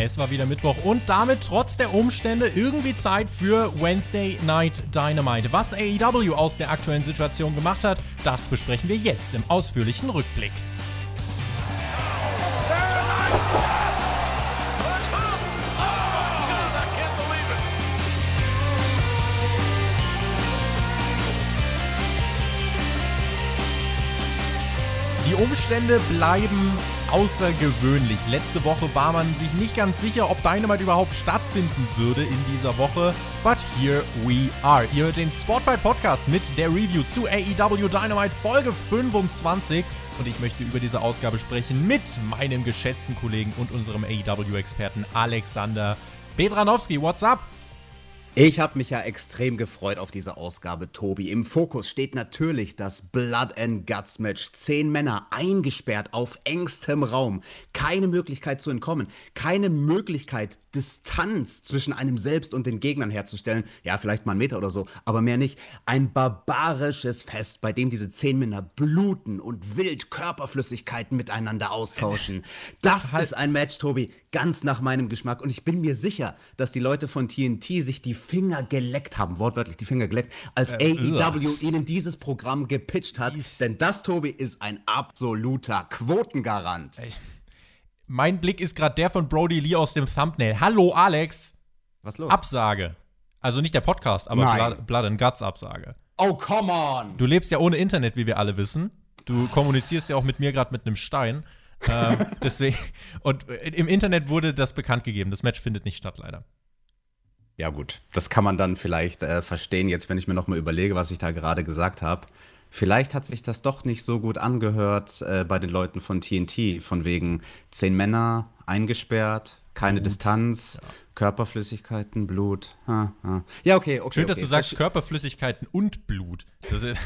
Es war wieder Mittwoch und damit trotz der Umstände irgendwie Zeit für Wednesday Night Dynamite. Was AEW aus der aktuellen Situation gemacht hat, das besprechen wir jetzt im ausführlichen Rückblick. Die Umstände bleiben außergewöhnlich. Letzte Woche war man sich nicht ganz sicher, ob Dynamite überhaupt stattfinden würde in dieser Woche. But here we are. Ihr hört den Spotlight Podcast mit der Review zu AEW Dynamite Folge 25. Und ich möchte über diese Ausgabe sprechen mit meinem geschätzten Kollegen und unserem AEW-Experten Alexander Bedranowski. What's up? Ich habe mich ja extrem gefreut auf diese Ausgabe, Tobi. Im Fokus steht natürlich das Blood and Guts Match. Zehn Männer eingesperrt auf engstem Raum. Keine Möglichkeit zu entkommen. Keine Möglichkeit, Distanz zwischen einem selbst und den Gegnern herzustellen. Ja, vielleicht mal einen Meter oder so, aber mehr nicht. Ein barbarisches Fest, bei dem diese zehn Männer bluten und wild Körperflüssigkeiten miteinander austauschen. Das halt. ist ein Match, Tobi, ganz nach meinem Geschmack. Und ich bin mir sicher, dass die Leute von TNT sich die Finger geleckt haben, wortwörtlich die Finger geleckt, als äh, AEW ihnen dieses Programm gepitcht hat. Is. Denn das, Tobi, ist ein absoluter Quotengarant. Ey. Mein Blick ist gerade der von Brody Lee aus dem Thumbnail. Hallo, Alex. Was los? Absage. Also nicht der Podcast, aber Blood, Blood and Guts Absage. Oh, come on! Du lebst ja ohne Internet, wie wir alle wissen. Du kommunizierst ja auch mit mir gerade mit einem Stein. ähm, deswegen, und im Internet wurde das bekannt gegeben. Das Match findet nicht statt, leider. Ja, gut. Das kann man dann vielleicht äh, verstehen, jetzt, wenn ich mir nochmal überlege, was ich da gerade gesagt habe. Vielleicht hat sich das doch nicht so gut angehört äh, bei den Leuten von TNT, von wegen zehn Männer eingesperrt, keine Blut. Distanz, ja. Körperflüssigkeiten, Blut. Ha, ha. Ja, okay, okay. Schön, dass okay. du sagst Körperflüssigkeiten und Blut. Das ist,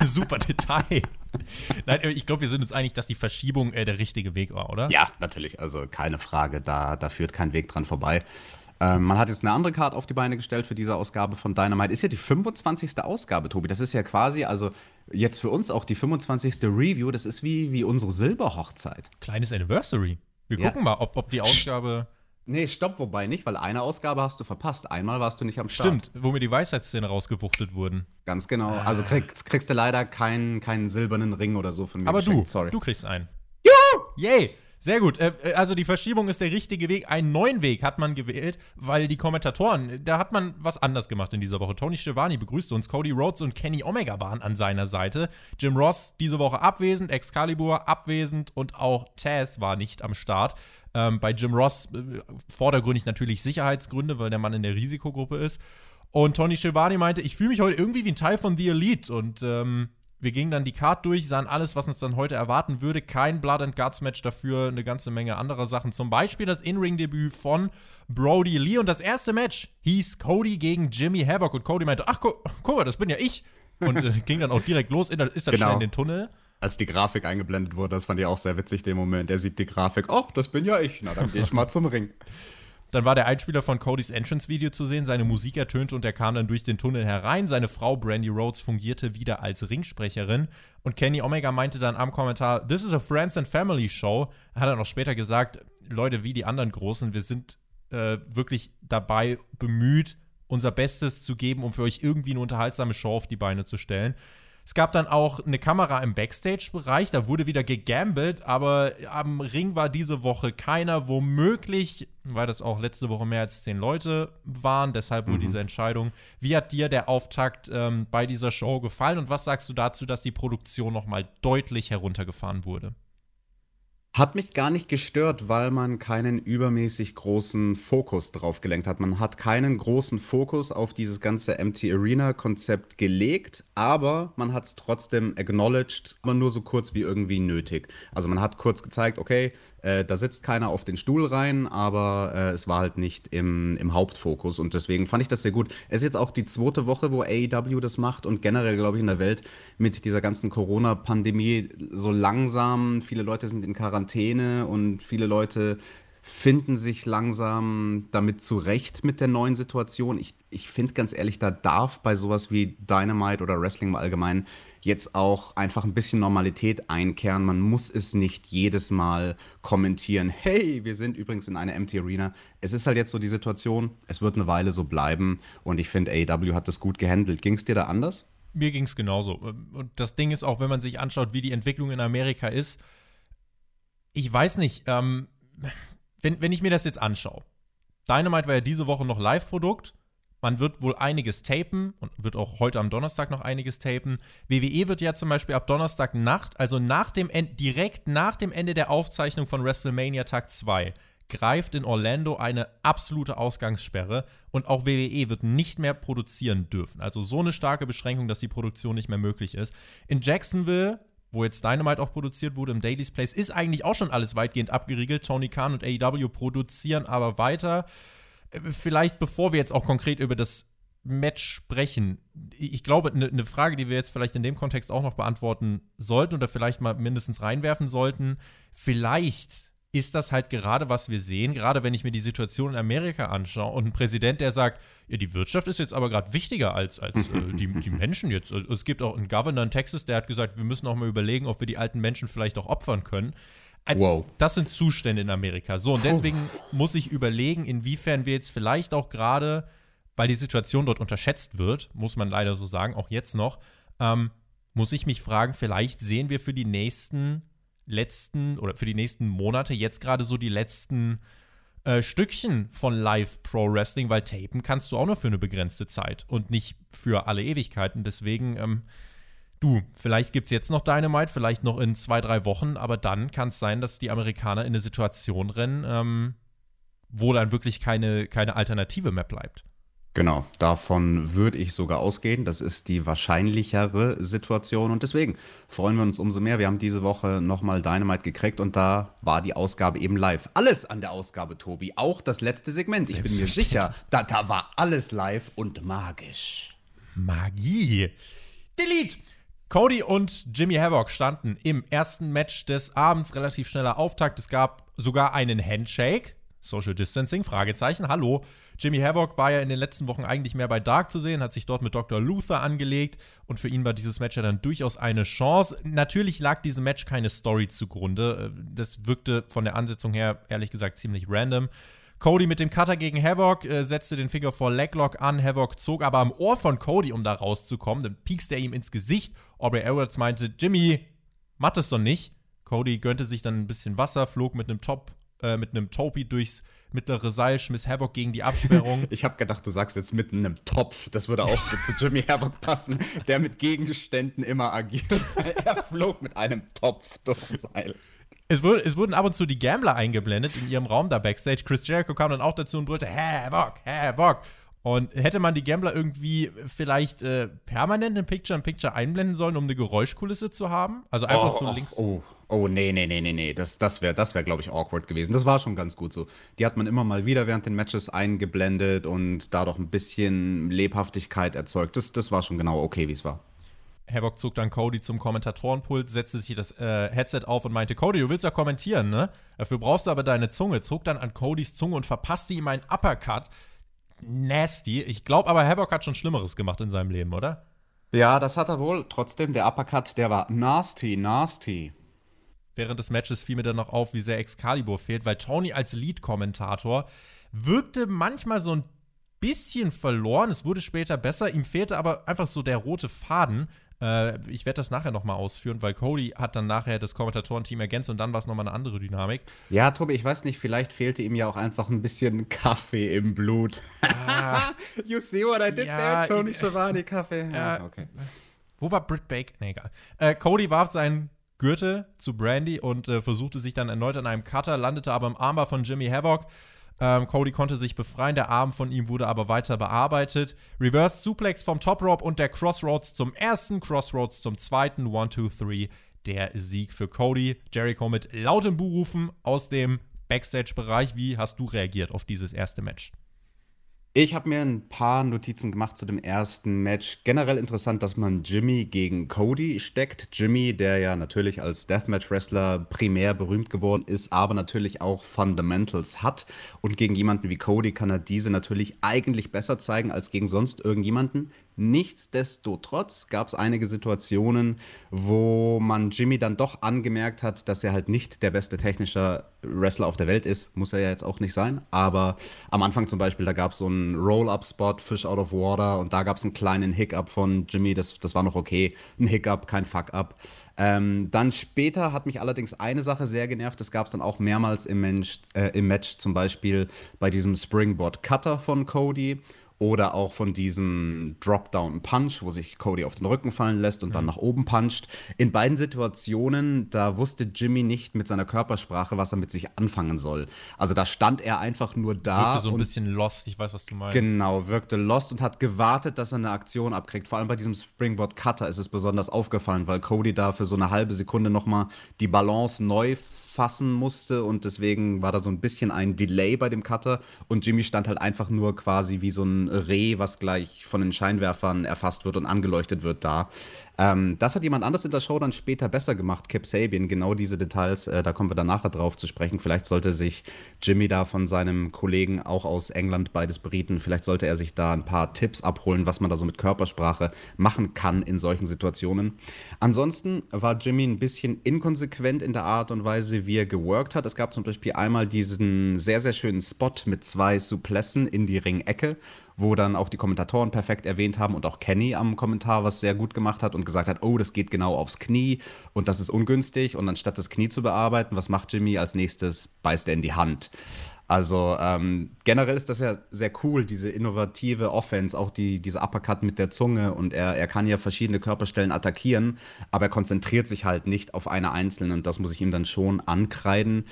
ein super Detail. Nein, ich glaube, wir sind uns einig, dass die Verschiebung äh, der richtige Weg war, oder? Ja, natürlich. Also keine Frage, da, da führt kein Weg dran vorbei. Ähm, man hat jetzt eine andere Karte auf die Beine gestellt für diese Ausgabe von Dynamite. Ist ja die 25. Ausgabe, Tobi. Das ist ja quasi, also jetzt für uns auch die 25. Review. Das ist wie, wie unsere Silberhochzeit. Kleines Anniversary. Wir ja. gucken mal, ob, ob die Ausgabe. Nee, stopp, wobei nicht, weil eine Ausgabe hast du verpasst. Einmal warst du nicht am Start. Stimmt, wo mir die Weisheitszähne rausgewuchtet wurden. Ganz genau. Also kriegst, kriegst du leider keinen, keinen silbernen Ring oder so von mir. Aber geschenkt. du, Sorry. du kriegst einen. Juhu! Yay! Sehr gut. Äh, äh, also die Verschiebung ist der richtige Weg. Einen neuen Weg hat man gewählt, weil die Kommentatoren, da hat man was anders gemacht in dieser Woche. Tony Schiavone begrüßte uns, Cody Rhodes und Kenny Omega waren an seiner Seite. Jim Ross diese Woche abwesend, Excalibur abwesend und auch Taz war nicht am Start. Ähm, bei Jim Ross äh, vordergründig natürlich Sicherheitsgründe, weil der Mann in der Risikogruppe ist. Und Tony Schiavone meinte, ich fühle mich heute irgendwie wie ein Teil von The Elite. Und ähm, wir gingen dann die Card durch, sahen alles, was uns dann heute erwarten würde. Kein Blood and Guts Match dafür, eine ganze Menge anderer Sachen. Zum Beispiel das In-Ring-Debüt von Brody Lee. Und das erste Match hieß Cody gegen Jimmy Havoc. Und Cody meinte: Ach, guck mal, das bin ja ich. Und äh, ging dann auch direkt los. In, ist dann genau. schnell in den Tunnel. Als die Grafik eingeblendet wurde, das fand ich auch sehr witzig, den Moment. Er sieht die Grafik: Oh, das bin ja ich. Na, dann gehe ich mal zum Ring. Dann war der Einspieler von Codys Entrance-Video zu sehen. Seine Musik ertönte und er kam dann durch den Tunnel herein. Seine Frau Brandy Rhodes fungierte wieder als Ringsprecherin. Und Kenny Omega meinte dann am Kommentar: This is a Friends and Family Show. Hat er noch später gesagt: Leute, wie die anderen Großen, wir sind äh, wirklich dabei bemüht, unser Bestes zu geben, um für euch irgendwie eine unterhaltsame Show auf die Beine zu stellen. Es gab dann auch eine Kamera im Backstage-Bereich, da wurde wieder gegambelt, aber am Ring war diese Woche keiner. Womöglich, weil das auch letzte Woche mehr als zehn Leute waren, deshalb wurde mhm. diese Entscheidung. Wie hat dir der Auftakt ähm, bei dieser Show gefallen und was sagst du dazu, dass die Produktion nochmal deutlich heruntergefahren wurde? Hat mich gar nicht gestört, weil man keinen übermäßig großen Fokus drauf gelenkt hat. Man hat keinen großen Fokus auf dieses ganze Empty Arena-Konzept gelegt, aber man hat es trotzdem acknowledged, aber nur so kurz wie irgendwie nötig. Also man hat kurz gezeigt, okay, äh, da sitzt keiner auf den Stuhl rein, aber äh, es war halt nicht im, im Hauptfokus und deswegen fand ich das sehr gut. Es ist jetzt auch die zweite Woche, wo AEW das macht und generell, glaube ich, in der Welt mit dieser ganzen Corona-Pandemie so langsam, viele Leute sind in Quarantäne und viele Leute finden sich langsam damit zurecht mit der neuen Situation. Ich, ich finde ganz ehrlich, da darf bei sowas wie Dynamite oder Wrestling im Allgemeinen jetzt auch einfach ein bisschen Normalität einkehren. Man muss es nicht jedes Mal kommentieren. Hey, wir sind übrigens in einer Empty Arena. Es ist halt jetzt so die Situation. Es wird eine Weile so bleiben. Und ich finde, AEW hat das gut gehandelt. Ging es dir da anders? Mir ging es genauso. Und das Ding ist auch, wenn man sich anschaut, wie die Entwicklung in Amerika ist, ich weiß nicht, ähm, wenn, wenn ich mir das jetzt anschaue. Dynamite war ja diese Woche noch Live-Produkt. Man wird wohl einiges tapen und wird auch heute am Donnerstag noch einiges tapen. WWE wird ja zum Beispiel ab Donnerstag Nacht, also nach dem direkt nach dem Ende der Aufzeichnung von WrestleMania Tag 2, greift in Orlando eine absolute Ausgangssperre und auch WWE wird nicht mehr produzieren dürfen. Also so eine starke Beschränkung, dass die Produktion nicht mehr möglich ist. In Jacksonville wo jetzt Dynamite auch produziert wurde im Daily's Place, ist eigentlich auch schon alles weitgehend abgeriegelt. Tony Khan und AEW produzieren aber weiter. Vielleicht bevor wir jetzt auch konkret über das Match sprechen, ich glaube, eine ne Frage, die wir jetzt vielleicht in dem Kontext auch noch beantworten sollten oder vielleicht mal mindestens reinwerfen sollten, vielleicht ist das halt gerade, was wir sehen, gerade wenn ich mir die Situation in Amerika anschaue und ein Präsident, der sagt, ja, die Wirtschaft ist jetzt aber gerade wichtiger als, als äh, die, die Menschen jetzt. Es gibt auch einen Governor in Texas, der hat gesagt, wir müssen auch mal überlegen, ob wir die alten Menschen vielleicht auch opfern können. Wow. Das sind Zustände in Amerika. So, und deswegen Puh. muss ich überlegen, inwiefern wir jetzt vielleicht auch gerade, weil die Situation dort unterschätzt wird, muss man leider so sagen, auch jetzt noch, ähm, muss ich mich fragen, vielleicht sehen wir für die nächsten letzten oder für die nächsten Monate jetzt gerade so die letzten äh, Stückchen von Live Pro Wrestling, weil tapen kannst du auch nur für eine begrenzte Zeit und nicht für alle Ewigkeiten. Deswegen, ähm, du, vielleicht gibt es jetzt noch Dynamite, vielleicht noch in zwei, drei Wochen, aber dann kann es sein, dass die Amerikaner in eine Situation rennen, ähm, wo dann wirklich keine, keine Alternative mehr bleibt. Genau, davon würde ich sogar ausgehen. Das ist die wahrscheinlichere Situation und deswegen freuen wir uns umso mehr. Wir haben diese Woche nochmal Dynamite gekriegt und da war die Ausgabe eben live. Alles an der Ausgabe, Tobi, auch das letzte Segment. Ich bin mir sicher, da, da war alles live und magisch. Magie. Delete! Cody und Jimmy Havoc standen im ersten Match des Abends relativ schneller Auftakt. Es gab sogar einen Handshake. Social Distancing, Fragezeichen, hallo. Jimmy Havoc war ja in den letzten Wochen eigentlich mehr bei Dark zu sehen, hat sich dort mit Dr. Luther angelegt und für ihn war dieses Match ja dann durchaus eine Chance. Natürlich lag diesem Match keine Story zugrunde. Das wirkte von der Ansetzung her, ehrlich gesagt, ziemlich random. Cody mit dem Cutter gegen Havoc äh, setzte den Finger vor Leglock an. Havoc zog aber am Ohr von Cody, um da rauszukommen. Dann piekste er ihm ins Gesicht. Aubrey Edwards meinte: Jimmy, mach das doch nicht. Cody gönnte sich dann ein bisschen Wasser, flog mit einem Top, äh, mit einem Topi durchs mittlere Seil, schmiss Havoc gegen die Absperrung. ich habe gedacht, du sagst jetzt mit einem Topf. Das würde auch zu Jimmy Havoc passen, der mit Gegenständen immer agiert. er flog mit einem Topf durchs Seil. Es, wurde, es, wurden ab und zu die Gambler eingeblendet in ihrem Raum da backstage. Chris Jericho kam dann auch dazu und brüllte Havoc, Havoc. Und hätte man die Gambler irgendwie vielleicht äh, permanent in Picture-in-Picture einblenden sollen, um eine Geräuschkulisse zu haben? Also einfach oh, so links. Oh, oh, nee, nee, nee, nee, nee. Das, das wäre, das wär, glaube ich, awkward gewesen. Das war schon ganz gut so. Die hat man immer mal wieder während den Matches eingeblendet und dadurch ein bisschen Lebhaftigkeit erzeugt. Das, das war schon genau okay, wie es war. Havoc zog dann Cody zum Kommentatorenpult, setzte sich das äh, Headset auf und meinte: Cody, du willst ja kommentieren, ne? Dafür brauchst du aber deine Zunge. Zog dann an Codys Zunge und verpasste ihm einen Uppercut nasty. Ich glaube aber, Havoc hat schon Schlimmeres gemacht in seinem Leben, oder? Ja, das hat er wohl. Trotzdem, der Uppercut, der war nasty, nasty. Während des Matches fiel mir dann noch auf, wie sehr Excalibur fehlt, weil Tony als Lead-Kommentator wirkte manchmal so ein bisschen verloren. Es wurde später besser. Ihm fehlte aber einfach so der rote Faden. Äh, ich werde das nachher nochmal ausführen, weil Cody hat dann nachher das Kommentatorenteam ergänzt und dann war es nochmal eine andere Dynamik. Ja, Tobi, ich weiß nicht, vielleicht fehlte ihm ja auch einfach ein bisschen Kaffee im Blut. Ah, you see what I did ja, there, Tony Schiavone, Kaffee. Ja, ja, okay. Wo war Britt Baker? Nee, egal. Äh, Cody warf seinen Gürtel zu Brandy und äh, versuchte sich dann erneut an einem Cutter, landete aber im Armbar von Jimmy Havoc. Ähm, Cody konnte sich befreien, der Arm von ihm wurde aber weiter bearbeitet. Reverse Suplex vom Top Rope und der Crossroads zum ersten, Crossroads zum zweiten. 1, 2, 3, der Sieg für Cody. Jericho mit lautem Buhrufen aus dem Backstage-Bereich. Wie hast du reagiert auf dieses erste Match? Ich habe mir ein paar Notizen gemacht zu dem ersten Match. Generell interessant, dass man Jimmy gegen Cody steckt. Jimmy, der ja natürlich als Deathmatch-Wrestler primär berühmt geworden ist, aber natürlich auch Fundamentals hat. Und gegen jemanden wie Cody kann er diese natürlich eigentlich besser zeigen als gegen sonst irgendjemanden. Nichtsdestotrotz gab es einige Situationen, wo man Jimmy dann doch angemerkt hat, dass er halt nicht der beste technische Wrestler auf der Welt ist. Muss er ja jetzt auch nicht sein. Aber am Anfang zum Beispiel, da gab es so einen Roll-Up-Spot, Fish out of water, und da gab es einen kleinen Hiccup von Jimmy. Das, das war noch okay. Ein Hiccup, kein Fuck-up. Ähm, dann später hat mich allerdings eine Sache sehr genervt. Das gab es dann auch mehrmals im Match, äh, im Match, zum Beispiel bei diesem Springboard Cutter von Cody oder auch von diesem Drop-Down-Punch, wo sich Cody auf den Rücken fallen lässt und dann nach oben puncht. In beiden Situationen, da wusste Jimmy nicht mit seiner Körpersprache, was er mit sich anfangen soll. Also da stand er einfach nur da. Wirkte so ein bisschen lost, ich weiß, was du meinst. Genau, wirkte lost und hat gewartet, dass er eine Aktion abkriegt. Vor allem bei diesem Springboard Cutter ist es besonders aufgefallen, weil Cody da für so eine halbe Sekunde nochmal die Balance neu fassen musste und deswegen war da so ein bisschen ein Delay bei dem Cutter und Jimmy stand halt einfach nur quasi wie so ein Reh, was gleich von den Scheinwerfern erfasst wird und angeleuchtet wird da. Ähm, das hat jemand anders in der Show dann später besser gemacht, Kip Sabian. Genau diese Details, äh, da kommen wir dann nachher drauf zu sprechen. Vielleicht sollte sich Jimmy da von seinem Kollegen, auch aus England, beides Briten, vielleicht sollte er sich da ein paar Tipps abholen, was man da so mit Körpersprache machen kann in solchen Situationen. Ansonsten war Jimmy ein bisschen inkonsequent in der Art und Weise, wie er geworkt hat. Es gab zum Beispiel einmal diesen sehr, sehr schönen Spot mit zwei Suplessen in die Ringecke wo dann auch die Kommentatoren perfekt erwähnt haben und auch Kenny am Kommentar was sehr gut gemacht hat und gesagt hat, oh, das geht genau aufs Knie und das ist ungünstig. Und anstatt das Knie zu bearbeiten, was macht Jimmy als nächstes? Beißt er in die Hand. Also ähm, generell ist das ja sehr cool, diese innovative Offense, auch die, diese Uppercut mit der Zunge und er, er kann ja verschiedene Körperstellen attackieren, aber er konzentriert sich halt nicht auf eine einzelne und das muss ich ihm dann schon ankreiden.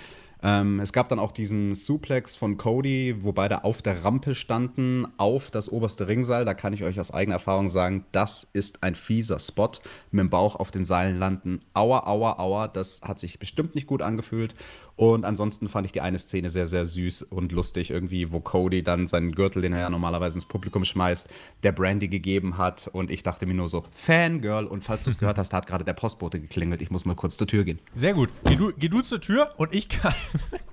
Ähm, es gab dann auch diesen Suplex von Cody, wo beide auf der Rampe standen, auf das oberste Ringseil. Da kann ich euch aus eigener Erfahrung sagen, das ist ein fieser Spot. Mit dem Bauch auf den Seilen landen. Aua, aua, aua. Das hat sich bestimmt nicht gut angefühlt. Und ansonsten fand ich die eine Szene sehr, sehr süß und lustig, irgendwie, wo Cody dann seinen Gürtel, den er ja normalerweise ins Publikum schmeißt, der Brandy gegeben hat. Und ich dachte mir nur so, Fangirl. Und falls du es gehört hast, hat gerade der Postbote geklingelt. Ich muss mal kurz zur Tür gehen. Sehr gut. Geh du, geh du zur Tür und ich kann.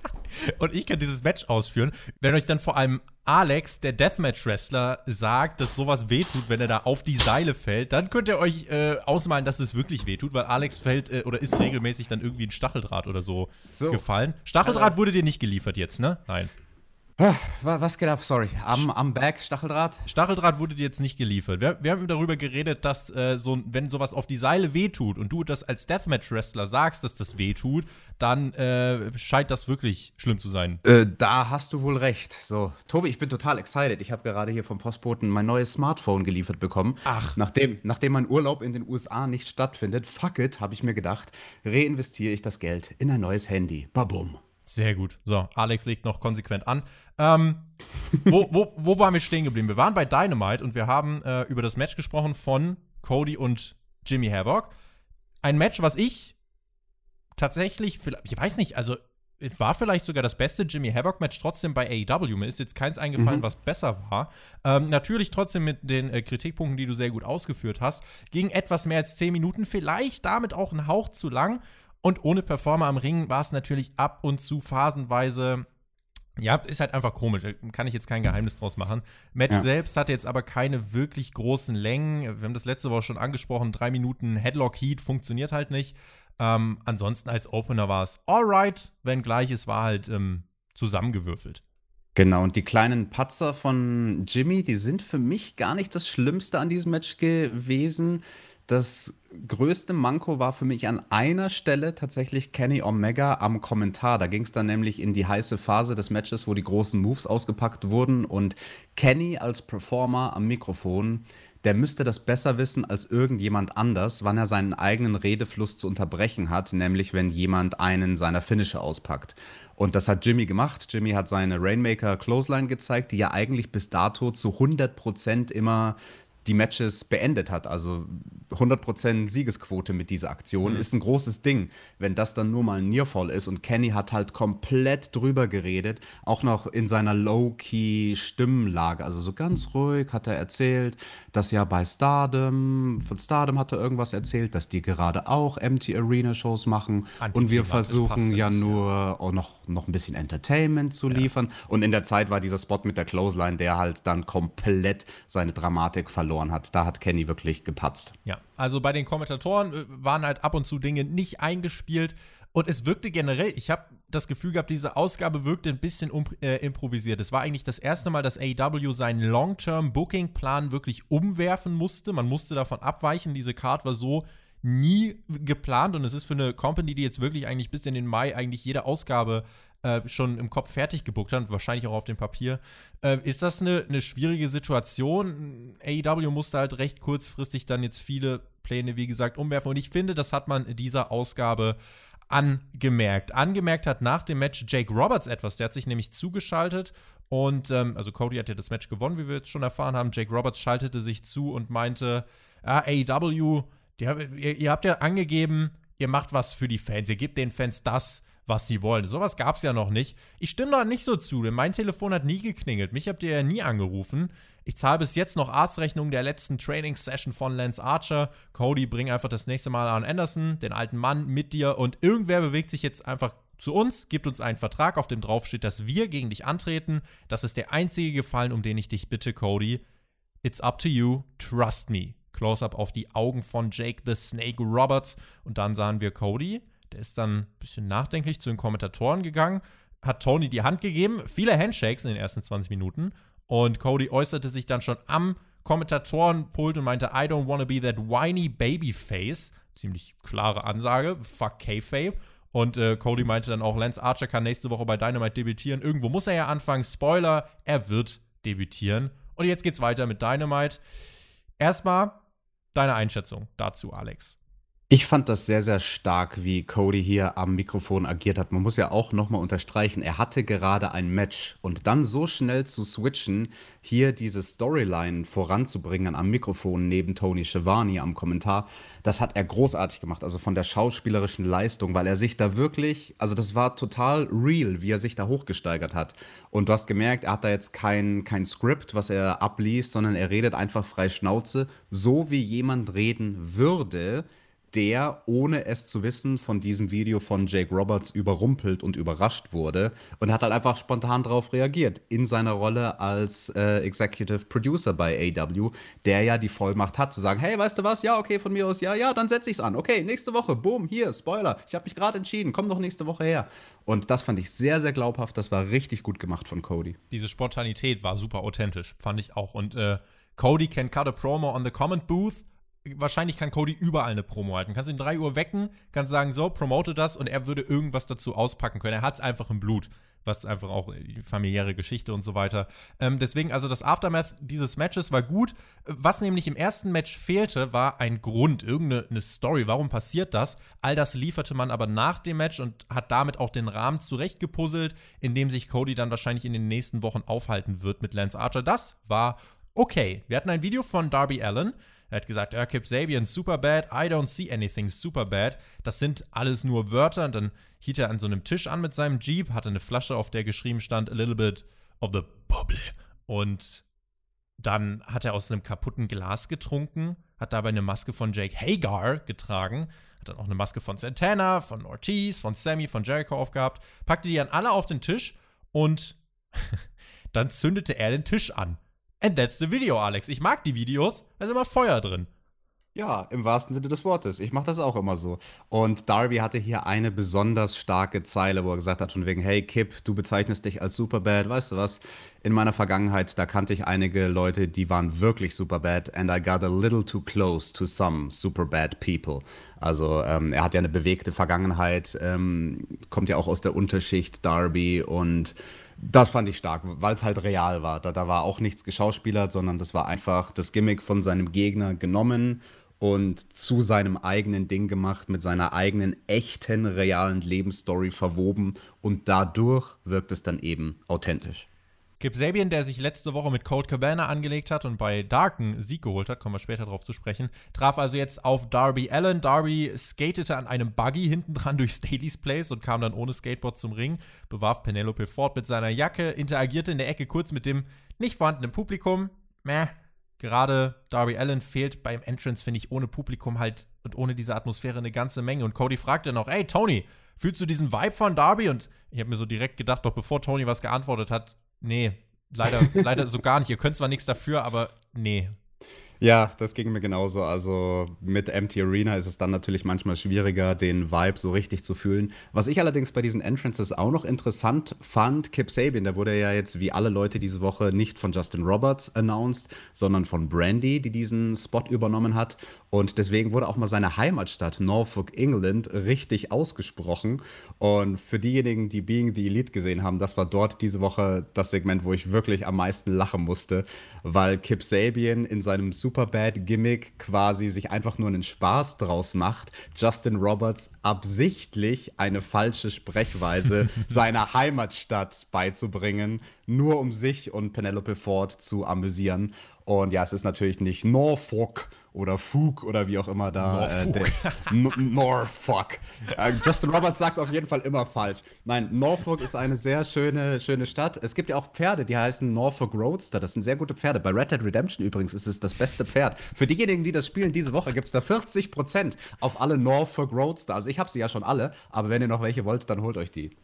und ich kann dieses Match ausführen. Wenn euch dann vor allem Alex, der Deathmatch-Wrestler, sagt, dass sowas wehtut, wenn er da auf die Seile fällt, dann könnt ihr euch äh, ausmalen, dass es wirklich wehtut, weil Alex fällt äh, oder ist regelmäßig dann irgendwie ein Stacheldraht oder so, so. gefallen. Stacheldraht wurde dir nicht geliefert jetzt, ne? Nein. Ah, was geht ab? Sorry. Am, am Back, Stacheldraht? Stacheldraht wurde dir jetzt nicht geliefert. Wir, wir haben darüber geredet, dass, äh, so, wenn sowas auf die Seile wehtut und du das als Deathmatch-Wrestler sagst, dass das wehtut, dann äh, scheint das wirklich schlimm zu sein. Äh, da hast du wohl recht. So, Tobi, ich bin total excited. Ich habe gerade hier vom Postboten mein neues Smartphone geliefert bekommen. Ach. Nachdem, nachdem mein Urlaub in den USA nicht stattfindet, fuck it, habe ich mir gedacht, reinvestiere ich das Geld in ein neues Handy. Babum. Sehr gut. So, Alex legt noch konsequent an. Ähm, wo, wo, wo waren wir stehen geblieben? Wir waren bei Dynamite und wir haben äh, über das Match gesprochen von Cody und Jimmy Havoc. Ein Match, was ich tatsächlich, ich weiß nicht, also es war vielleicht sogar das beste Jimmy Havoc-Match trotzdem bei AEW. Mir ist jetzt keins eingefallen, mhm. was besser war. Ähm, natürlich trotzdem mit den äh, Kritikpunkten, die du sehr gut ausgeführt hast. Ging etwas mehr als 10 Minuten, vielleicht damit auch ein Hauch zu lang. Und ohne Performer am Ring war es natürlich ab und zu phasenweise. Ja, ist halt einfach komisch. Kann ich jetzt kein Geheimnis draus machen. Match ja. selbst hatte jetzt aber keine wirklich großen Längen. Wir haben das letzte Woche schon angesprochen. Drei Minuten Headlock Heat funktioniert halt nicht. Ähm, ansonsten als Opener war es alright, wenngleich es war halt ähm, zusammengewürfelt. Genau, und die kleinen Patzer von Jimmy, die sind für mich gar nicht das Schlimmste an diesem Match gewesen. Das größte Manko war für mich an einer Stelle tatsächlich Kenny Omega am Kommentar. Da ging es dann nämlich in die heiße Phase des Matches, wo die großen Moves ausgepackt wurden. Und Kenny als Performer am Mikrofon, der müsste das besser wissen als irgendjemand anders, wann er seinen eigenen Redefluss zu unterbrechen hat, nämlich wenn jemand einen seiner Finisher auspackt. Und das hat Jimmy gemacht. Jimmy hat seine Rainmaker Clothesline gezeigt, die ja eigentlich bis dato zu 100% immer die Matches beendet hat. Also 100% Siegesquote mit dieser Aktion mhm. ist ein großes Ding. Wenn das dann nur mal ein Nearfall ist und Kenny hat halt komplett drüber geredet, auch noch in seiner Low-Key Stimmlage, also so ganz ruhig hat er erzählt, dass ja bei Stardom, von Stardom hat er irgendwas erzählt, dass die gerade auch Empty Arena Shows machen und wir versuchen ja nur ja. Auch noch, noch ein bisschen Entertainment zu liefern. Ja. Und in der Zeit war dieser Spot mit der Clothesline, der halt dann komplett seine Dramatik verloren verloren hat. Da hat Kenny wirklich gepatzt. Ja, also bei den Kommentatoren äh, waren halt ab und zu Dinge nicht eingespielt. Und es wirkte generell, ich habe das Gefühl gehabt, diese Ausgabe wirkte ein bisschen um, äh, improvisiert. Es war eigentlich das erste Mal, dass AEW seinen Long-Term-Booking-Plan wirklich umwerfen musste. Man musste davon abweichen. Diese Card war so nie geplant und es ist für eine Company, die jetzt wirklich eigentlich bis in den Mai eigentlich jede Ausgabe äh, schon im Kopf fertig gebuckt hat, wahrscheinlich auch auf dem Papier. Äh, ist das eine, eine schwierige Situation? AEW musste halt recht kurzfristig dann jetzt viele Pläne, wie gesagt, umwerfen und ich finde, das hat man dieser Ausgabe angemerkt. Angemerkt hat nach dem Match Jake Roberts etwas, der hat sich nämlich zugeschaltet und, ähm, also Cody hat ja das Match gewonnen, wie wir jetzt schon erfahren haben. Jake Roberts schaltete sich zu und meinte, ah, AEW, die, ihr, ihr habt ja angegeben, ihr macht was für die Fans, ihr gebt den Fans das, was sie wollen. Sowas gab es ja noch nicht. Ich stimme da nicht so zu, denn mein Telefon hat nie geklingelt. Mich habt ihr ja nie angerufen. Ich zahle bis jetzt noch Arztrechnungen der letzten Training-Session von Lance Archer. Cody, bring einfach das nächste Mal an Anderson, den alten Mann, mit dir. Und irgendwer bewegt sich jetzt einfach zu uns, gibt uns einen Vertrag, auf dem draufsteht, dass wir gegen dich antreten. Das ist der einzige Gefallen, um den ich dich bitte, Cody. It's up to you. Trust me. Close-up auf die Augen von Jake the Snake Roberts. Und dann sahen wir Cody. Der ist dann ein bisschen nachdenklich zu den Kommentatoren gegangen, hat Tony die Hand gegeben. Viele Handshakes in den ersten 20 Minuten. Und Cody äußerte sich dann schon am Kommentatorenpult und meinte, I don't wanna be that whiny babyface. Ziemlich klare Ansage. Fuck K-Fape. Und äh, Cody meinte dann auch, Lance Archer kann nächste Woche bei Dynamite debütieren. Irgendwo muss er ja anfangen. Spoiler, er wird debütieren. Und jetzt geht's weiter mit Dynamite. Erstmal deine Einschätzung dazu, Alex. Ich fand das sehr, sehr stark, wie Cody hier am Mikrofon agiert hat. Man muss ja auch nochmal unterstreichen, er hatte gerade ein Match und dann so schnell zu switchen, hier diese Storyline voranzubringen am Mikrofon neben Tony Schiavone am Kommentar, das hat er großartig gemacht. Also von der schauspielerischen Leistung, weil er sich da wirklich, also das war total real, wie er sich da hochgesteigert hat. Und du hast gemerkt, er hat da jetzt kein, kein Skript, was er abliest, sondern er redet einfach frei Schnauze, so wie jemand reden würde der, ohne es zu wissen, von diesem Video von Jake Roberts überrumpelt und überrascht wurde und hat halt einfach spontan darauf reagiert in seiner Rolle als äh, Executive Producer bei AW, der ja die Vollmacht hat zu sagen, hey, weißt du was? Ja, okay, von mir aus, ja, ja, dann setze ich's an. Okay, nächste Woche, boom, hier, Spoiler, ich habe mich gerade entschieden, komm doch nächste Woche her. Und das fand ich sehr, sehr glaubhaft, das war richtig gut gemacht von Cody. Diese Spontanität war super authentisch, fand ich auch. Und äh, Cody can cut a promo on the comment booth wahrscheinlich kann Cody überall eine Promo halten. Kannst ihn 3 Uhr wecken, kannst sagen, so, promote das und er würde irgendwas dazu auspacken können. Er hat es einfach im Blut, was einfach auch familiäre Geschichte und so weiter. Ähm, deswegen, also das Aftermath dieses Matches war gut. Was nämlich im ersten Match fehlte, war ein Grund, irgendeine Story. Warum passiert das? All das lieferte man aber nach dem Match und hat damit auch den Rahmen zurechtgepuzzelt, in dem sich Cody dann wahrscheinlich in den nächsten Wochen aufhalten wird mit Lance Archer. Das war okay. Wir hatten ein Video von Darby Allen er hat gesagt, ja, Kip Sabian, super bad, I don't see anything super bad. Das sind alles nur Wörter. Und dann hielt er an so einem Tisch an mit seinem Jeep, hatte eine Flasche, auf der geschrieben stand, a little bit of the bubble. Und dann hat er aus einem kaputten Glas getrunken, hat dabei eine Maske von Jake Hagar getragen, hat dann auch eine Maske von Santana, von Ortiz, von Sammy, von Jericho aufgehabt, packte die dann alle auf den Tisch und dann zündete er den Tisch an. And that's the video, Alex. Ich mag die Videos, da ist immer Feuer drin. Ja, im wahrsten Sinne des Wortes. Ich mache das auch immer so. Und Darby hatte hier eine besonders starke Zeile, wo er gesagt hat, von wegen, hey Kip, du bezeichnest dich als Superbad. Weißt du was? In meiner Vergangenheit, da kannte ich einige Leute, die waren wirklich Superbad and I got a little too close to some Superbad people. Also ähm, er hat ja eine bewegte Vergangenheit, ähm, kommt ja auch aus der Unterschicht Darby und das fand ich stark, weil es halt real war. Da, da war auch nichts geschauspielert, sondern das war einfach das Gimmick von seinem Gegner genommen und zu seinem eigenen Ding gemacht, mit seiner eigenen echten, realen Lebensstory verwoben und dadurch wirkt es dann eben authentisch. Kip Sabian, der sich letzte Woche mit Cold Cabana angelegt hat und bei Darken Sieg geholt hat, kommen wir später darauf zu sprechen, traf also jetzt auf Darby Allen. Darby skatete an einem Buggy hinten dran durch Staley's Place und kam dann ohne Skateboard zum Ring, bewarf Penelope Ford mit seiner Jacke, interagierte in der Ecke kurz mit dem nicht vorhandenen Publikum. Meh. Gerade Darby Allen fehlt beim Entrance, finde ich, ohne Publikum halt und ohne diese Atmosphäre eine ganze Menge. Und Cody fragte noch, ey Tony, fühlst du diesen Vibe von Darby? Und ich habe mir so direkt gedacht, doch bevor Tony was geantwortet hat, nee, leider, leider so gar nicht. Ihr könnt zwar nichts dafür, aber nee. Ja, das ging mir genauso. Also mit Empty Arena ist es dann natürlich manchmal schwieriger, den Vibe so richtig zu fühlen. Was ich allerdings bei diesen Entrances auch noch interessant fand, Kip Sabian, der wurde ja jetzt wie alle Leute diese Woche nicht von Justin Roberts announced, sondern von Brandy, die diesen Spot übernommen hat. Und deswegen wurde auch mal seine Heimatstadt Norfolk, England, richtig ausgesprochen. Und für diejenigen, die Being the Elite gesehen haben, das war dort diese Woche das Segment, wo ich wirklich am meisten lachen musste, weil Kip Sabian in seinem Superbad-Gimmick quasi sich einfach nur einen Spaß draus macht, Justin Roberts absichtlich eine falsche Sprechweise seiner Heimatstadt beizubringen, nur um sich und Penelope Ford zu amüsieren. Und ja, es ist natürlich nicht Norfolk oder Fug oder wie auch immer da. Norfolk. Äh, Norfolk. Äh, Justin Roberts sagt es auf jeden Fall immer falsch. Nein, Norfolk ist eine sehr schöne, schöne Stadt. Es gibt ja auch Pferde, die heißen Norfolk Roadster. Das sind sehr gute Pferde. Bei Red Dead Redemption übrigens ist es das beste Pferd. Für diejenigen, die das spielen diese Woche, gibt es da 40% auf alle Norfolk Roadster. Also ich habe sie ja schon alle, aber wenn ihr noch welche wollt, dann holt euch die.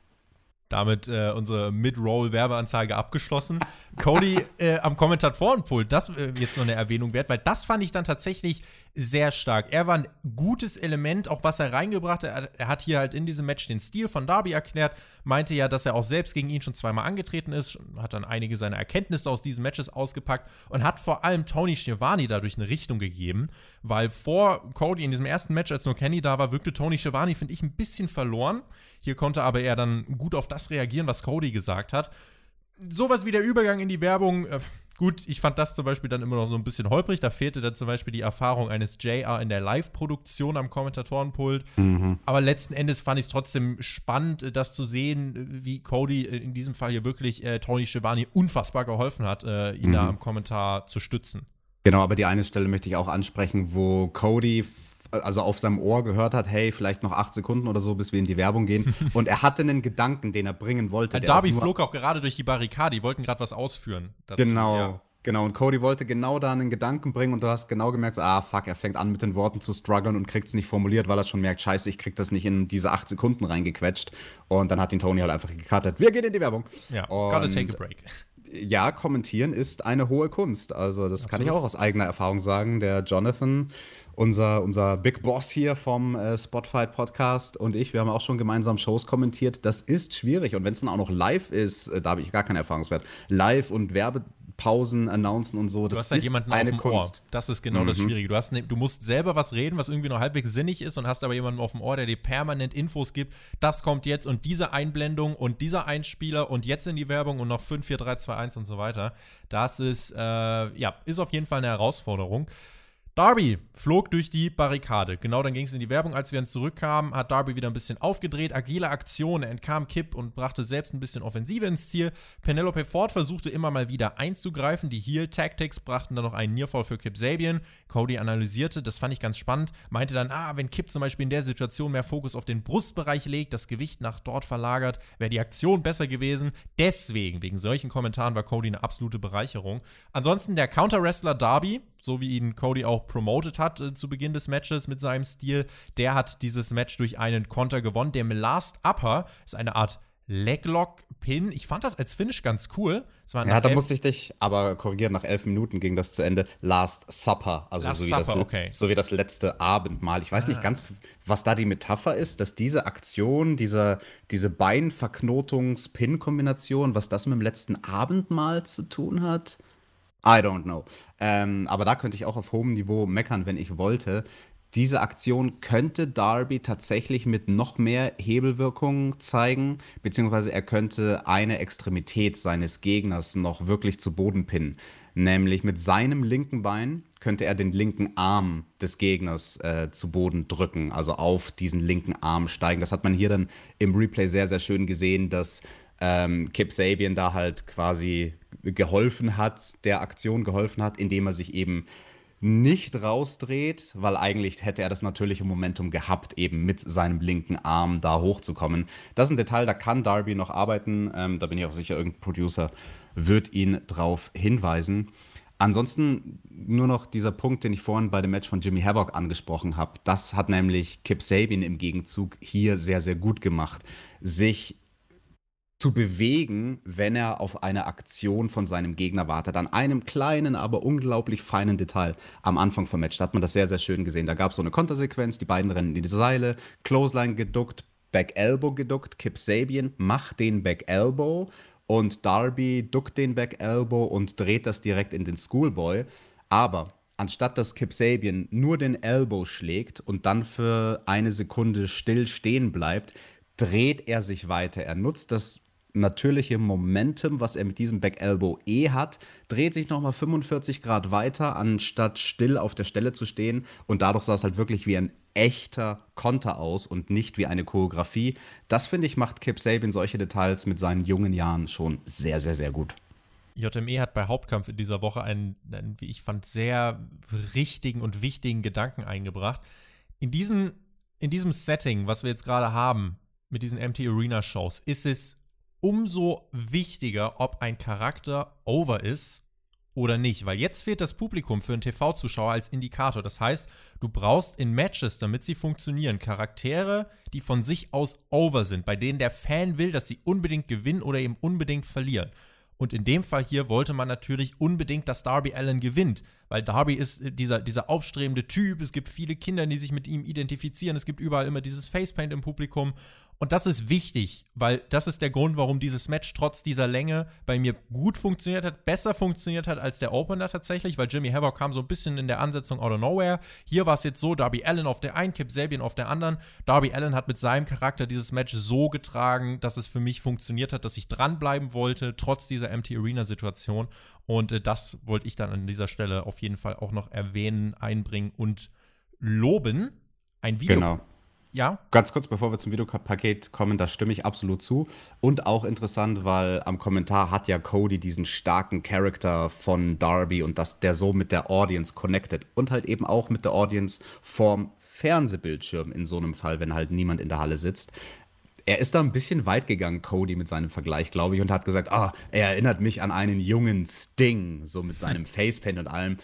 Damit äh, unsere Mid-Roll-Werbeanzeige abgeschlossen. Cody äh, am Kommentatorenpult, das äh, jetzt noch eine Erwähnung wert, weil das fand ich dann tatsächlich sehr stark. Er war ein gutes Element, auch was er reingebracht hat. Er hat hier halt in diesem Match den Stil von Darby erklärt, meinte ja, dass er auch selbst gegen ihn schon zweimal angetreten ist, hat dann einige seiner Erkenntnisse aus diesen Matches ausgepackt und hat vor allem Tony Schiavone dadurch eine Richtung gegeben, weil vor Cody in diesem ersten Match, als nur Kenny da war, wirkte Tony Schiavone, finde ich, ein bisschen verloren. Hier konnte aber er dann gut auf das reagieren, was Cody gesagt hat. Sowas wie der Übergang in die Werbung. Äh, gut, ich fand das zum Beispiel dann immer noch so ein bisschen holprig. Da fehlte dann zum Beispiel die Erfahrung eines JR in der Live-Produktion am Kommentatorenpult. Mhm. Aber letzten Endes fand ich es trotzdem spannend, das zu sehen, wie Cody in diesem Fall hier wirklich äh, Tony Schiavone unfassbar geholfen hat, äh, ihn mhm. da am Kommentar zu stützen. Genau, aber die eine Stelle möchte ich auch ansprechen, wo Cody also auf seinem Ohr gehört hat, hey, vielleicht noch acht Sekunden oder so, bis wir in die Werbung gehen. Und er hatte einen Gedanken, den er bringen wollte. Darby auch flog auch gerade durch die Barrikade, die wollten gerade was ausführen. Dazu. Genau. Ja. Genau, und Cody wollte genau da einen Gedanken bringen und du hast genau gemerkt, so, ah, fuck, er fängt an mit den Worten zu strugglen und kriegt es nicht formuliert, weil er schon merkt, scheiße, ich krieg das nicht in diese acht Sekunden reingequetscht. Und dann hat ihn Tony halt einfach gecuttet. Wir gehen in die Werbung. Ja, und gotta take a break. Ja, kommentieren ist eine hohe Kunst. Also, das Absolut. kann ich auch aus eigener Erfahrung sagen. Der Jonathan unser, unser Big Boss hier vom äh, Spotfight Podcast und ich, wir haben auch schon gemeinsam Shows kommentiert. Das ist schwierig und wenn es dann auch noch live ist, äh, da habe ich gar keinen Erfahrungswert. Live und Werbepausen announcen und so, das du hast halt ist jemanden eine auf dem Kunst. Ohr. Das ist genau mhm. das Schwierige. Du, hast ne, du musst selber was reden, was irgendwie noch halbwegs sinnig ist und hast aber jemanden auf dem Ohr, der dir permanent Infos gibt. Das kommt jetzt und diese Einblendung und dieser Einspieler und jetzt in die Werbung und noch 5, 4, 3, 2, 1 und so weiter. Das ist, äh, ja, ist auf jeden Fall eine Herausforderung. Darby flog durch die Barrikade. Genau, dann ging es in die Werbung. Als wir dann zurückkamen, hat Darby wieder ein bisschen aufgedreht. Agile Aktion, er entkam Kipp und brachte selbst ein bisschen Offensive ins Ziel. Penelope Ford versuchte immer mal wieder einzugreifen. Die Heel Tactics brachten dann noch einen Nearfall für Kip Sabian. Cody analysierte, das fand ich ganz spannend, meinte dann, ah, wenn Kip zum Beispiel in der Situation mehr Fokus auf den Brustbereich legt, das Gewicht nach dort verlagert, wäre die Aktion besser gewesen. Deswegen, wegen solchen Kommentaren, war Cody eine absolute Bereicherung. Ansonsten der Counter-Wrestler Darby, so wie ihn Cody auch promoted hat äh, zu Beginn des Matches mit seinem Stil. Der hat dieses Match durch einen Konter gewonnen. Der Last Upper ist eine Art Leglock-Pin. Ich fand das als Finish ganz cool. ja, da musste ich dich aber korrigieren. Nach elf Minuten ging das zu Ende. Last Supper. Also Last so, wie Supper, das, okay. so wie das letzte Abendmahl. Ich weiß ah. nicht ganz, was da die Metapher ist, dass diese Aktion, diese, diese Beinverknotungs-Pin-Kombination, was das mit dem letzten Abendmahl zu tun hat. I don't know. Ähm, aber da könnte ich auch auf hohem Niveau meckern, wenn ich wollte. Diese Aktion könnte Darby tatsächlich mit noch mehr Hebelwirkung zeigen, beziehungsweise er könnte eine Extremität seines Gegners noch wirklich zu Boden pinnen. Nämlich mit seinem linken Bein könnte er den linken Arm des Gegners äh, zu Boden drücken, also auf diesen linken Arm steigen. Das hat man hier dann im Replay sehr, sehr schön gesehen, dass ähm, Kip Sabian da halt quasi geholfen hat, der Aktion geholfen hat, indem er sich eben nicht rausdreht, weil eigentlich hätte er das natürliche Momentum gehabt, eben mit seinem linken Arm da hochzukommen. Das ist ein Detail, da kann Darby noch arbeiten. Ähm, da bin ich auch sicher, irgendein Producer wird ihn drauf hinweisen. Ansonsten nur noch dieser Punkt, den ich vorhin bei dem Match von Jimmy Havoc angesprochen habe. Das hat nämlich Kip Sabin im Gegenzug hier sehr, sehr gut gemacht. Sich zu bewegen, wenn er auf eine Aktion von seinem Gegner wartet. An einem kleinen, aber unglaublich feinen Detail am Anfang vom Match. Da hat man das sehr, sehr schön gesehen. Da gab es so eine Kontersequenz, die beiden rennen in die Seile, Clothesline geduckt, Back Elbow geduckt, Kip Sabian macht den Back Elbow und Darby duckt den Back Elbow und dreht das direkt in den Schoolboy. Aber anstatt dass Kip Sabian nur den Elbow schlägt und dann für eine Sekunde still stehen bleibt, dreht er sich weiter. Er nutzt das natürliche Momentum, was er mit diesem Back Elbow eh hat, dreht sich nochmal 45 Grad weiter, anstatt still auf der Stelle zu stehen. Und dadurch sah es halt wirklich wie ein echter Konter aus und nicht wie eine Choreografie. Das finde ich, macht Kip Sabian solche Details mit seinen jungen Jahren schon sehr, sehr, sehr gut. JME hat bei Hauptkampf in dieser Woche einen, einen, wie ich fand, sehr richtigen und wichtigen Gedanken eingebracht. In, diesen, in diesem Setting, was wir jetzt gerade haben, mit diesen Empty Arena Shows, ist es umso wichtiger, ob ein Charakter over ist oder nicht. Weil jetzt fehlt das Publikum für einen TV-Zuschauer als Indikator. Das heißt, du brauchst in Matches, damit sie funktionieren, Charaktere, die von sich aus over sind, bei denen der Fan will, dass sie unbedingt gewinnen oder eben unbedingt verlieren. Und in dem Fall hier wollte man natürlich unbedingt, dass Darby Allen gewinnt, weil Darby ist äh, dieser, dieser aufstrebende Typ. Es gibt viele Kinder, die sich mit ihm identifizieren. Es gibt überall immer dieses Facepaint im Publikum. Und das ist wichtig, weil das ist der Grund, warum dieses Match trotz dieser Länge bei mir gut funktioniert hat, besser funktioniert hat als der Opener tatsächlich, weil Jimmy Havoc kam so ein bisschen in der Ansetzung out of nowhere. Hier war es jetzt so, Darby Allen auf der einen, Kip Sabian auf der anderen. Darby Allen hat mit seinem Charakter dieses Match so getragen, dass es für mich funktioniert hat, dass ich dranbleiben wollte, trotz dieser Empty Arena-Situation. Und äh, das wollte ich dann an dieser Stelle auf jeden Fall auch noch erwähnen, einbringen und loben. Ein Video. Genau ja. Ganz kurz, bevor wir zum Videopaket kommen, da stimme ich absolut zu. Und auch interessant, weil am Kommentar hat ja Cody diesen starken Charakter von Darby und dass der so mit der Audience connected und halt eben auch mit der Audience vorm Fernsehbildschirm in so einem Fall, wenn halt niemand in der Halle sitzt. Er ist da ein bisschen weit gegangen, Cody, mit seinem Vergleich, glaube ich, und hat gesagt, ah, er erinnert mich an einen jungen Sting, so mit seinem Facepaint und allem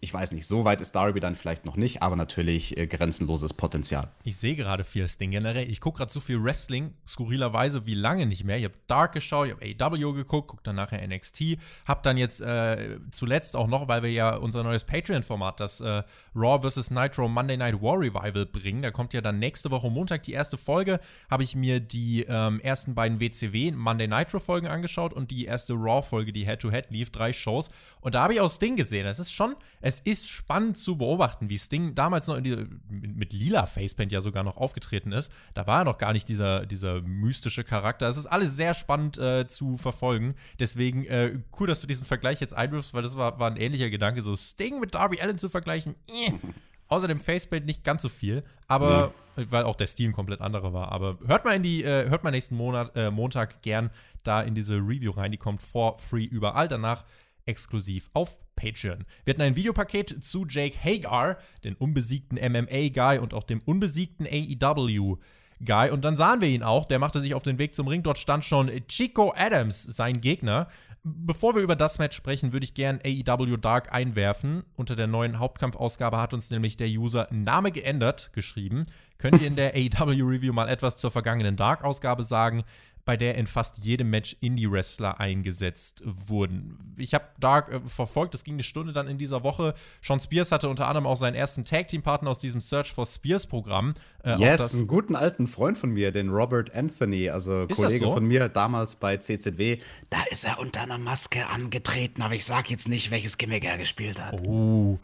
ich weiß nicht, so weit ist Darby dann vielleicht noch nicht, aber natürlich äh, grenzenloses Potenzial. Ich sehe gerade viel Sting generell. Ich gucke gerade so viel Wrestling, skurrilerweise wie lange nicht mehr. Ich habe Dark geschaut, ich habe AW geguckt, gucke dann nachher NXT, habe dann jetzt äh, zuletzt auch noch, weil wir ja unser neues Patreon-Format, das äh, Raw vs. Nitro Monday Night War Revival bringen. Da kommt ja dann nächste Woche Montag die erste Folge. Habe ich mir die ähm, ersten beiden WCW Monday Nitro-Folgen angeschaut und die erste Raw-Folge, die Head-to-Head -Head lief, drei Shows. Und da habe ich auch Sting gesehen. Das ist schon es ist spannend zu beobachten, wie Sting damals noch die, mit lila Facepaint ja sogar noch aufgetreten ist. Da war er noch gar nicht dieser, dieser mystische Charakter. Es ist alles sehr spannend äh, zu verfolgen. Deswegen äh, cool, dass du diesen Vergleich jetzt einwirfst, weil das war, war ein ähnlicher Gedanke, so Sting mit Darby Allen zu vergleichen. Äh. Außer dem Facepaint nicht ganz so viel, aber mhm. weil auch der Stil ein komplett anderer war. Aber hört mal in die, äh, hört mal nächsten Monat, äh, Montag gern da in diese Review rein. Die kommt for free überall. Danach exklusiv auf Patreon. Wir hatten ein Videopaket zu Jake Hagar, den unbesiegten MMA-Guy und auch dem unbesiegten AEW. Guy. Und dann sahen wir ihn auch. Der machte sich auf den Weg zum Ring. Dort stand schon Chico Adams, sein Gegner. Bevor wir über das Match sprechen, würde ich gern AEW Dark einwerfen. Unter der neuen Hauptkampfausgabe hat uns nämlich der User Name geändert geschrieben. Könnt ihr in der AEW Review mal etwas zur vergangenen Dark-Ausgabe sagen? Bei der in fast jedem Match Indie-Wrestler eingesetzt wurden. Ich habe Dark äh, verfolgt, es ging eine Stunde dann in dieser Woche. Sean Spears hatte unter anderem auch seinen ersten Tag-Team-Partner aus diesem Search for Spears-Programm. Äh, yes, einen guten alten Freund von mir, den Robert Anthony, also Kollege so? von mir damals bei CZW. Da ist er unter einer Maske angetreten, aber ich sag jetzt nicht, welches Gimmick er gespielt hat. Oh.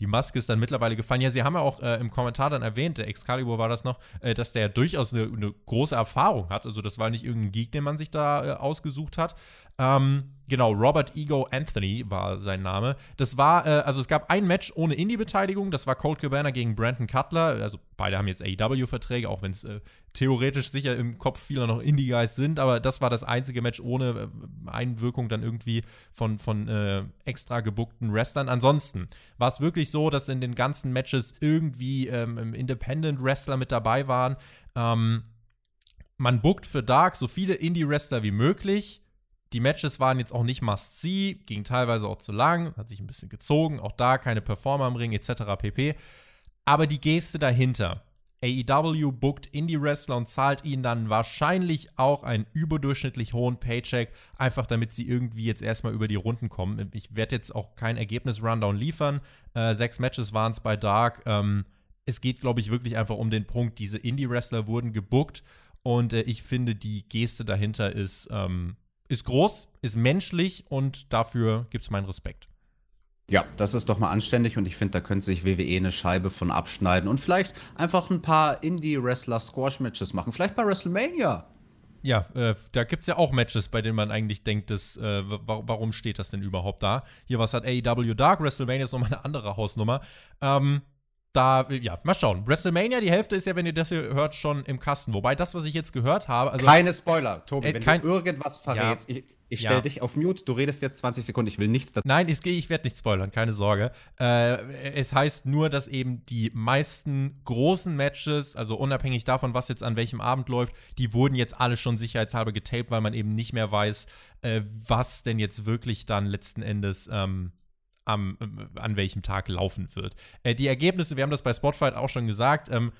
Die Maske ist dann mittlerweile gefallen. Ja, sie haben ja auch äh, im Kommentar dann erwähnt, der Excalibur war das noch, äh, dass der durchaus eine, eine, große Erfahrung hat. Also das war nicht irgendein Geek, den man sich da äh, ausgesucht hat. Ähm, genau, Robert Ego Anthony war sein Name. Das war, äh, also es gab ein Match ohne Indie-Beteiligung, das war Colt Cabana gegen Brandon Cutler. Also beide haben jetzt AEW-Verträge, auch wenn es äh, theoretisch sicher im Kopf vieler noch Indie-Guys sind, aber das war das einzige Match ohne äh, Einwirkung dann irgendwie von, von äh, extra gebuckten Wrestlern. Ansonsten war es wirklich so, dass in den ganzen Matches irgendwie ähm, Independent-Wrestler mit dabei waren. Ähm, man bookt für Dark so viele Indie-Wrestler wie möglich die Matches waren jetzt auch nicht must-see, ging teilweise auch zu lang, hat sich ein bisschen gezogen, auch da keine Performer im Ring etc. pp. Aber die Geste dahinter, AEW bookt Indie-Wrestler und zahlt ihnen dann wahrscheinlich auch einen überdurchschnittlich hohen Paycheck, einfach damit sie irgendwie jetzt erstmal über die Runden kommen. Ich werde jetzt auch kein Ergebnis-Rundown liefern. Äh, sechs Matches waren es bei Dark. Ähm, es geht, glaube ich, wirklich einfach um den Punkt, diese Indie-Wrestler wurden gebookt und äh, ich finde, die Geste dahinter ist, ähm, ist groß, ist menschlich und dafür gibt es meinen Respekt. Ja, das ist doch mal anständig und ich finde, da könnte sich WWE eine Scheibe von abschneiden und vielleicht einfach ein paar Indie-Wrestler-Squash-Matches machen. Vielleicht bei WrestleMania. Ja, äh, da gibt es ja auch Matches, bei denen man eigentlich denkt, dass, äh, warum steht das denn überhaupt da? Hier, was hat AEW Dark? WrestleMania ist nochmal eine andere Hausnummer. Ähm, da, ja, mal schauen. WrestleMania, die Hälfte ist ja, wenn ihr das hier hört, schon im Kasten. Wobei das, was ich jetzt gehört habe. Also, Keine Spoiler, Tobi. Äh, wenn kein, du irgendwas verrätst, ja, ich, ich stelle ja. dich auf Mute, du redest jetzt 20 Sekunden, ich will nichts dazu. Nein, ich, ich werde nicht spoilern, keine Sorge. Äh, es heißt nur, dass eben die meisten großen Matches, also unabhängig davon, was jetzt an welchem Abend läuft, die wurden jetzt alle schon sicherheitshalber getaped, weil man eben nicht mehr weiß, äh, was denn jetzt wirklich dann letzten Endes ähm, am, äh, an welchem Tag laufen wird. Äh, die Ergebnisse, wir haben das bei Spotfight auch schon gesagt, ähm,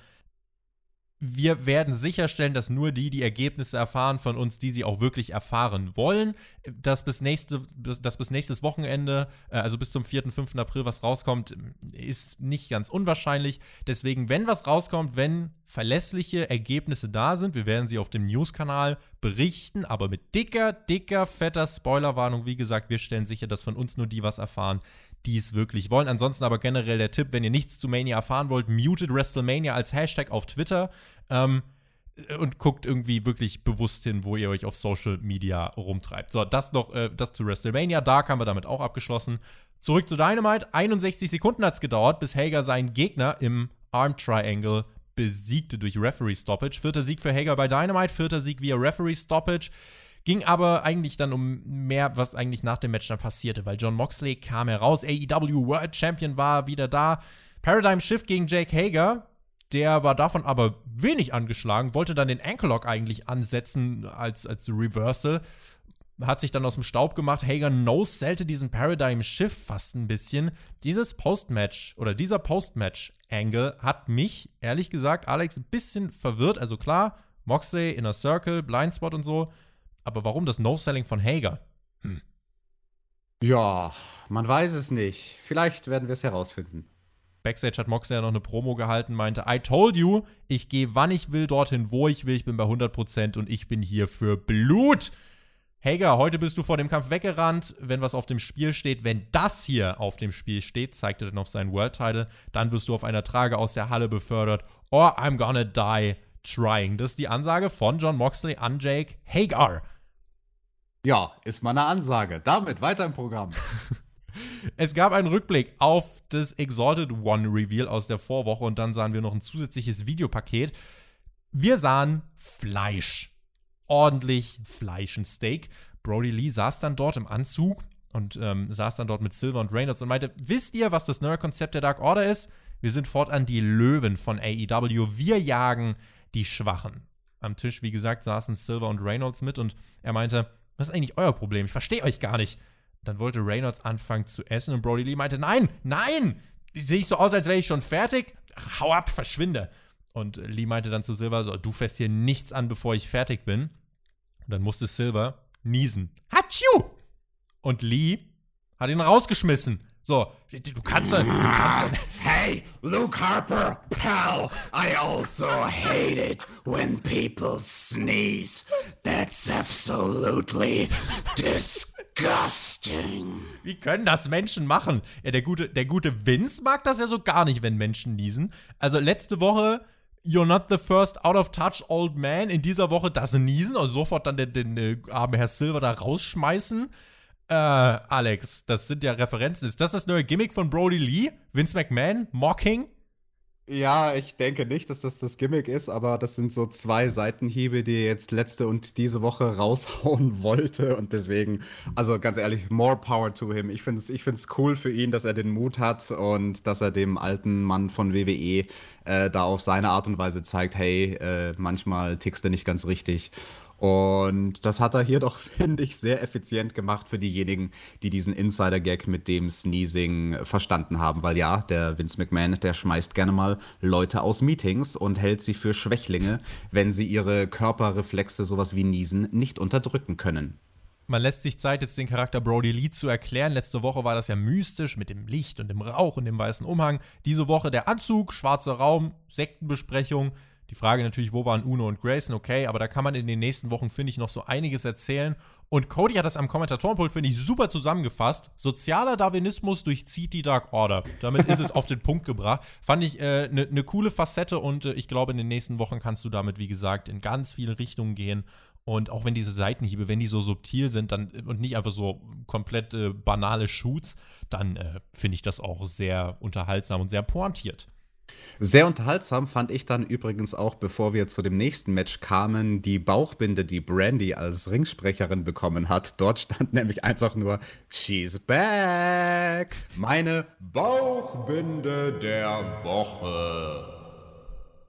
wir werden sicherstellen, dass nur die die Ergebnisse erfahren von uns, die sie auch wirklich erfahren wollen. Dass bis, nächste, dass bis nächstes Wochenende, äh, also bis zum 4., 5. April, was rauskommt, ist nicht ganz unwahrscheinlich. Deswegen, wenn was rauskommt, wenn verlässliche Ergebnisse da sind, wir werden sie auf dem News-Kanal berichten, aber mit dicker, dicker, fetter Spoilerwarnung. Wie gesagt, wir stellen sicher, dass von uns nur die was erfahren, die es wirklich wollen. Ansonsten aber generell der Tipp, wenn ihr nichts zu Mania erfahren wollt, mutet WrestleMania als Hashtag auf Twitter ähm, und guckt irgendwie wirklich bewusst hin, wo ihr euch auf Social Media rumtreibt. So, das noch, äh, das zu WrestleMania. Dark haben wir damit auch abgeschlossen. Zurück zu Dynamite. 61 Sekunden hat es gedauert, bis Hager seinen Gegner im Arm Triangle besiegte durch Referee Stoppage. Vierter Sieg für Hager bei Dynamite, vierter Sieg via Referee Stoppage. Ging aber eigentlich dann um mehr, was eigentlich nach dem Match dann passierte, weil John Moxley kam heraus, AEW World Champion war wieder da. Paradigm Shift gegen Jake Hager. Der war davon aber wenig angeschlagen, wollte dann den Ankle Lock eigentlich ansetzen als, als Reversal. Hat sich dann aus dem Staub gemacht. Hager no-sellte diesen Paradigm Shift fast ein bisschen. Dieses Post-Match oder dieser Post-Match-Angle hat mich, ehrlich gesagt, Alex, ein bisschen verwirrt. Also klar, Moxley, Inner Circle, Blindspot und so. Aber warum das No-Selling von Hager? Hm. Ja, man weiß es nicht. Vielleicht werden wir es herausfinden. Backstage hat Moxley ja noch eine Promo gehalten, meinte, I told you, ich gehe wann ich will, dorthin, wo ich will, ich bin bei 100% und ich bin hier für Blut. Hager, heute bist du vor dem Kampf weggerannt, wenn was auf dem Spiel steht. Wenn das hier auf dem Spiel steht, zeigt er dann auf seinen World Title, dann wirst du auf einer Trage aus der Halle befördert. Or I'm gonna die trying. Das ist die Ansage von John Moxley an Jake Hagar. Ja, ist mal eine Ansage. Damit weiter im Programm. es gab einen Rückblick auf das Exalted One Reveal aus der Vorwoche und dann sahen wir noch ein zusätzliches Videopaket. Wir sahen Fleisch. Ordentlich Fleisch, ein Steak. Brody Lee saß dann dort im Anzug und ähm, saß dann dort mit Silver und Reynolds und meinte: Wisst ihr, was das neue Konzept der Dark Order ist? Wir sind fortan die Löwen von AEW. Wir jagen die Schwachen. Am Tisch, wie gesagt, saßen Silver und Reynolds mit und er meinte: was ist eigentlich euer Problem? Ich verstehe euch gar nicht. Dann wollte Reynolds anfangen zu essen und Brody Lee meinte, nein, nein, sehe ich so aus, als wäre ich schon fertig? Ach, hau ab, verschwinde. Und Lee meinte dann zu Silver so, du fährst hier nichts an, bevor ich fertig bin. Und dann musste Silver niesen. Hatschu! Und Lee hat ihn rausgeschmissen. So, du kannst. Du kannst. Hey, Luke Harper, pal, I also hate it when people sneeze. That's absolutely disgusting. Wie können das Menschen machen? Ja, der gute, der gute Vince mag das ja so gar nicht, wenn Menschen niesen. Also letzte Woche You're not the first out of touch old man. In dieser Woche das Niesen, also sofort dann den, den, den äh, armen Herr Silver da rausschmeißen. Äh, Alex, das sind ja Referenzen. Ist das das neue Gimmick von Brody Lee? Vince McMahon? Mocking? Ja, ich denke nicht, dass das das Gimmick ist, aber das sind so zwei Seitenhiebe, die er jetzt letzte und diese Woche raushauen wollte. Und deswegen, also ganz ehrlich, more power to him. Ich finde es ich find's cool für ihn, dass er den Mut hat und dass er dem alten Mann von WWE äh, da auf seine Art und Weise zeigt, hey, äh, manchmal tickst du nicht ganz richtig. Und das hat er hier doch, finde ich, sehr effizient gemacht für diejenigen, die diesen Insider-Gag mit dem Sneezing verstanden haben. Weil ja, der Vince McMahon, der schmeißt gerne mal Leute aus Meetings und hält sie für Schwächlinge, wenn sie ihre Körperreflexe, sowas wie Niesen, nicht unterdrücken können. Man lässt sich Zeit, jetzt den Charakter Brody Lee zu erklären. Letzte Woche war das ja mystisch mit dem Licht und dem Rauch und dem weißen Umhang. Diese Woche der Anzug, schwarzer Raum, Sektenbesprechung. Die Frage natürlich, wo waren Uno und Grayson? Okay, aber da kann man in den nächsten Wochen, finde ich, noch so einiges erzählen. Und Cody hat das am Kommentatorenpult, finde ich, super zusammengefasst. Sozialer Darwinismus durchzieht die Dark Order. Damit ist es auf den Punkt gebracht. Fand ich eine äh, ne, ne coole Facette und äh, ich glaube, in den nächsten Wochen kannst du damit, wie gesagt, in ganz viele Richtungen gehen. Und auch wenn diese Seitenhiebe, wenn die so subtil sind dann, und nicht einfach so komplett äh, banale Shoots, dann äh, finde ich das auch sehr unterhaltsam und sehr pointiert. Sehr unterhaltsam fand ich dann übrigens auch, bevor wir zu dem nächsten Match kamen, die Bauchbinde, die Brandy als Ringsprecherin bekommen hat. Dort stand nämlich einfach nur She's back. Meine Bauchbinde der Woche.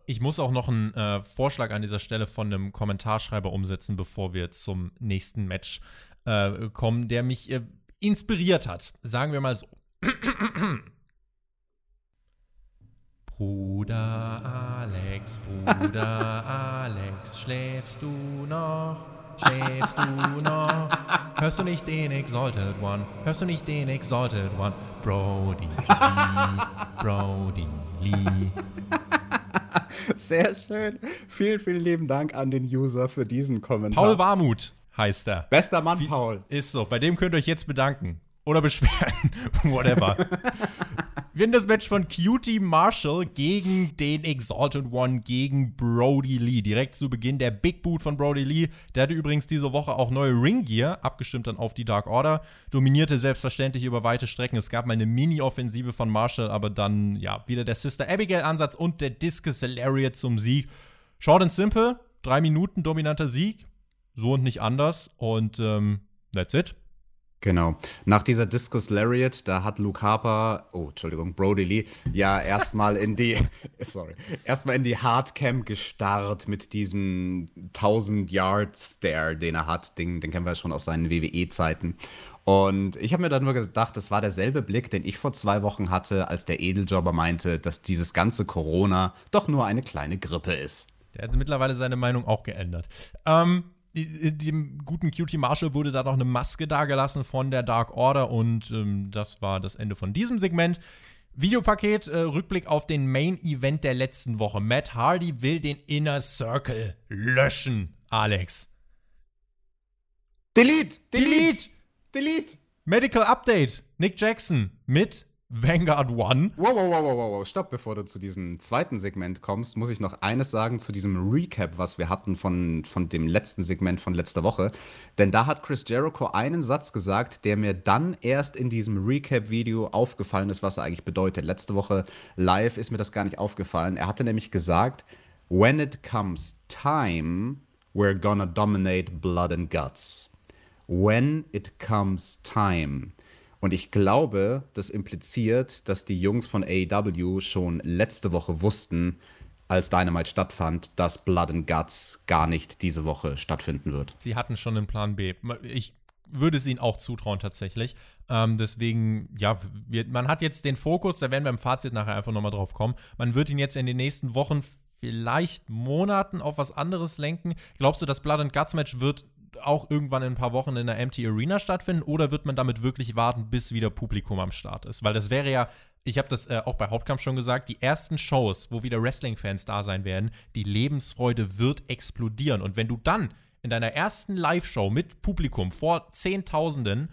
Ich muss auch noch einen äh, Vorschlag an dieser Stelle von einem Kommentarschreiber umsetzen, bevor wir zum nächsten Match äh, kommen, der mich äh, inspiriert hat. Sagen wir mal so. Bruder Alex, Bruder Alex, schläfst du noch? Schläfst du noch? Hörst du nicht den Exalted One? Hörst du nicht den Exalted One? Brody Lee, Brody Lee. Sehr schön. Vielen, vielen lieben Dank an den User für diesen Kommentar. Paul Warmuth heißt er. Bester Mann, Paul. Ist so. Bei dem könnt ihr euch jetzt bedanken. Oder beschweren. Whatever. Wir haben das Match von Cutie Marshall gegen den Exalted One, gegen Brody Lee. Direkt zu Beginn der Big Boot von Brody Lee. Der hatte übrigens diese Woche auch neue Ring Gear, abgestimmt dann auf die Dark Order. Dominierte selbstverständlich über weite Strecken. Es gab mal eine Mini-Offensive von Marshall, aber dann, ja, wieder der Sister Abigail-Ansatz und der Discus Lariat zum Sieg. Short and simple. Drei Minuten dominanter Sieg. So und nicht anders. Und ähm, that's it. Genau. Nach dieser Discus Lariat, da hat Luke Harper, oh, Entschuldigung, Brody Lee, ja erstmal in die, sorry, erstmal in die Hardcam gestarrt mit diesem 1000 Yard Stare, den er hat. Den, den kennen wir schon aus seinen WWE-Zeiten. Und ich habe mir dann nur gedacht, das war derselbe Blick, den ich vor zwei Wochen hatte, als der Edeljobber meinte, dass dieses ganze Corona doch nur eine kleine Grippe ist. Der hat mittlerweile seine Meinung auch geändert. Ähm, dem guten Cutie Marshall wurde da noch eine Maske dagelassen von der Dark Order und ähm, das war das Ende von diesem Segment. Videopaket, äh, Rückblick auf den Main Event der letzten Woche. Matt Hardy will den Inner Circle löschen, Alex. Delete! Delete! Delete! Medical Update. Nick Jackson mit Vanguard One. Wow, wow, wow, wow, wow, stopp, bevor du zu diesem zweiten Segment kommst, muss ich noch eines sagen zu diesem Recap, was wir hatten von, von dem letzten Segment von letzter Woche. Denn da hat Chris Jericho einen Satz gesagt, der mir dann erst in diesem Recap-Video aufgefallen ist, was er eigentlich bedeutet. Letzte Woche live ist mir das gar nicht aufgefallen. Er hatte nämlich gesagt, When it comes time, we're gonna dominate blood and guts. When it comes time. Und ich glaube, das impliziert, dass die Jungs von AEW schon letzte Woche wussten, als Dynamite stattfand, dass Blood and Guts gar nicht diese Woche stattfinden wird. Sie hatten schon einen Plan B. Ich würde es ihnen auch zutrauen tatsächlich. Ähm, deswegen, ja, wir, man hat jetzt den Fokus, da werden wir im Fazit nachher einfach nochmal drauf kommen. Man wird ihn jetzt in den nächsten Wochen, vielleicht Monaten auf was anderes lenken. Glaubst du, das Blood and Guts Match wird auch irgendwann in ein paar Wochen in der Empty Arena stattfinden oder wird man damit wirklich warten, bis wieder Publikum am Start ist? Weil das wäre ja, ich habe das äh, auch bei Hauptkampf schon gesagt, die ersten Shows, wo wieder Wrestling-Fans da sein werden, die Lebensfreude wird explodieren. Und wenn du dann in deiner ersten Live-Show mit Publikum vor Zehntausenden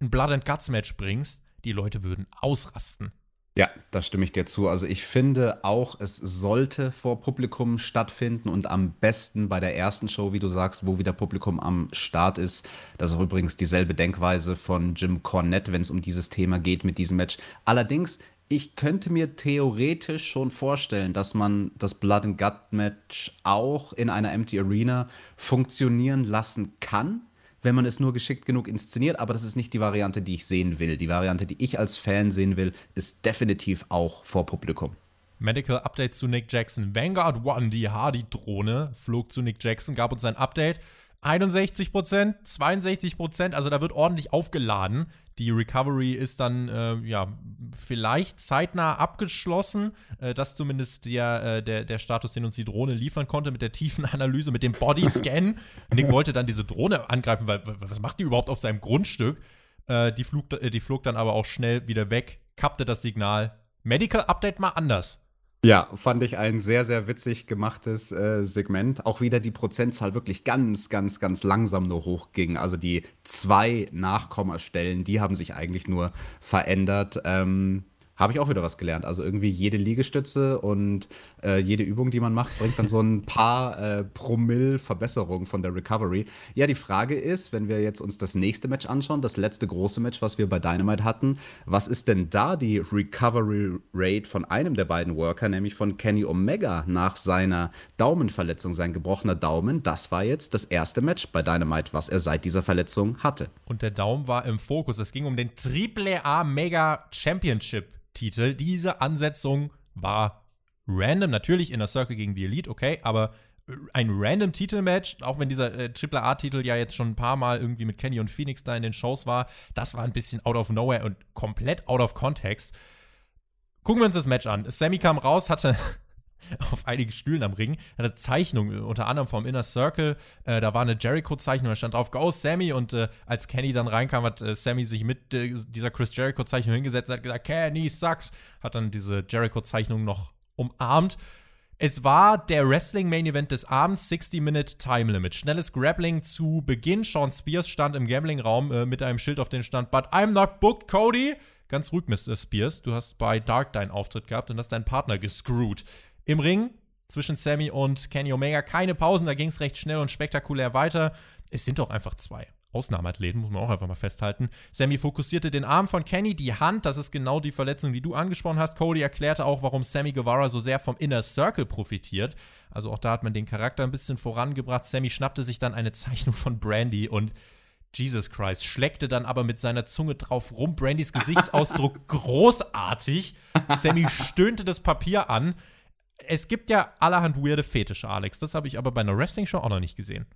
ein Blood and Guts Match bringst, die Leute würden ausrasten. Ja, da stimme ich dir zu. Also ich finde auch, es sollte vor Publikum stattfinden und am besten bei der ersten Show, wie du sagst, wo wieder Publikum am Start ist. Das ist auch übrigens dieselbe Denkweise von Jim Cornette, wenn es um dieses Thema geht mit diesem Match. Allerdings, ich könnte mir theoretisch schon vorstellen, dass man das Blood and Gut Match auch in einer Empty Arena funktionieren lassen kann wenn man es nur geschickt genug inszeniert, aber das ist nicht die Variante, die ich sehen will. Die Variante, die ich als Fan sehen will, ist definitiv auch vor Publikum. Medical Update zu Nick Jackson. Vanguard One, die Hardy-Drohne, flog zu Nick Jackson, gab uns ein Update. 61 Prozent, 62 Prozent, also da wird ordentlich aufgeladen. Die Recovery ist dann äh, ja vielleicht zeitnah abgeschlossen. Äh, das zumindest der, äh, der, der Status, den uns die Drohne liefern konnte mit der tiefen Analyse, mit dem Bodyscan. Nick wollte dann diese Drohne angreifen, weil was macht die überhaupt auf seinem Grundstück? Äh, die, flog, äh, die flog dann aber auch schnell wieder weg, kappte das Signal. Medical Update mal anders. Ja, fand ich ein sehr, sehr witzig gemachtes äh, Segment. Auch wieder die Prozentzahl wirklich ganz, ganz, ganz langsam nur hochging. Also die zwei Nachkommastellen, die haben sich eigentlich nur verändert. Ähm, habe ich auch wieder was gelernt. Also irgendwie jede Liegestütze und äh, jede Übung, die man macht, bringt dann so ein paar äh, Promille Verbesserung von der Recovery. Ja, die Frage ist, wenn wir jetzt uns das nächste Match anschauen, das letzte große Match, was wir bei Dynamite hatten, was ist denn da die Recovery Rate von einem der beiden Worker, nämlich von Kenny Omega nach seiner Daumenverletzung, sein gebrochener Daumen? Das war jetzt das erste Match bei Dynamite, was er seit dieser Verletzung hatte. Und der Daumen war im Fokus. Es ging um den Triple A Mega Championship Titel. Diese Ansetzung war random, natürlich in der Circle gegen die Elite, okay, aber ein random Titelmatch, auch wenn dieser äh, A-Titel ja jetzt schon ein paar Mal irgendwie mit Kenny und Phoenix da in den Shows war, das war ein bisschen out of nowhere und komplett out of context. Gucken wir uns das Match an. Sammy kam raus, hatte auf einigen Stühlen am Ring. Er hatte Zeichnungen, unter anderem vom Inner Circle. Äh, da war eine Jericho-Zeichnung, da stand drauf Go Sammy. Und äh, als Kenny dann reinkam, hat äh, Sammy sich mit äh, dieser Chris Jericho-Zeichnung hingesetzt und hat gesagt: Kenny sucks. Hat dann diese Jericho-Zeichnung noch umarmt. Es war der Wrestling-Main-Event des Abends, 60-Minute Time Limit. Schnelles Grappling zu Beginn. Sean Spears stand im Gambling-Raum äh, mit einem Schild auf den Stand: But I'm not booked, Cody. Ganz ruhig, Mr. Spears. Du hast bei Dark deinen Auftritt gehabt und hast deinen Partner gescrewt. Im Ring zwischen Sammy und Kenny Omega keine Pausen, da ging es recht schnell und spektakulär weiter. Es sind doch einfach zwei Ausnahmeathleten, muss man auch einfach mal festhalten. Sammy fokussierte den Arm von Kenny, die Hand, das ist genau die Verletzung, die du angesprochen hast. Cody erklärte auch, warum Sammy Guevara so sehr vom Inner Circle profitiert. Also auch da hat man den Charakter ein bisschen vorangebracht. Sammy schnappte sich dann eine Zeichnung von Brandy und Jesus Christ, schleckte dann aber mit seiner Zunge drauf rum. Brandys Gesichtsausdruck großartig. Sammy stöhnte das Papier an es gibt ja allerhand weirde Fetische, Alex. Das habe ich aber bei einer Wrestling-Show auch noch nicht gesehen.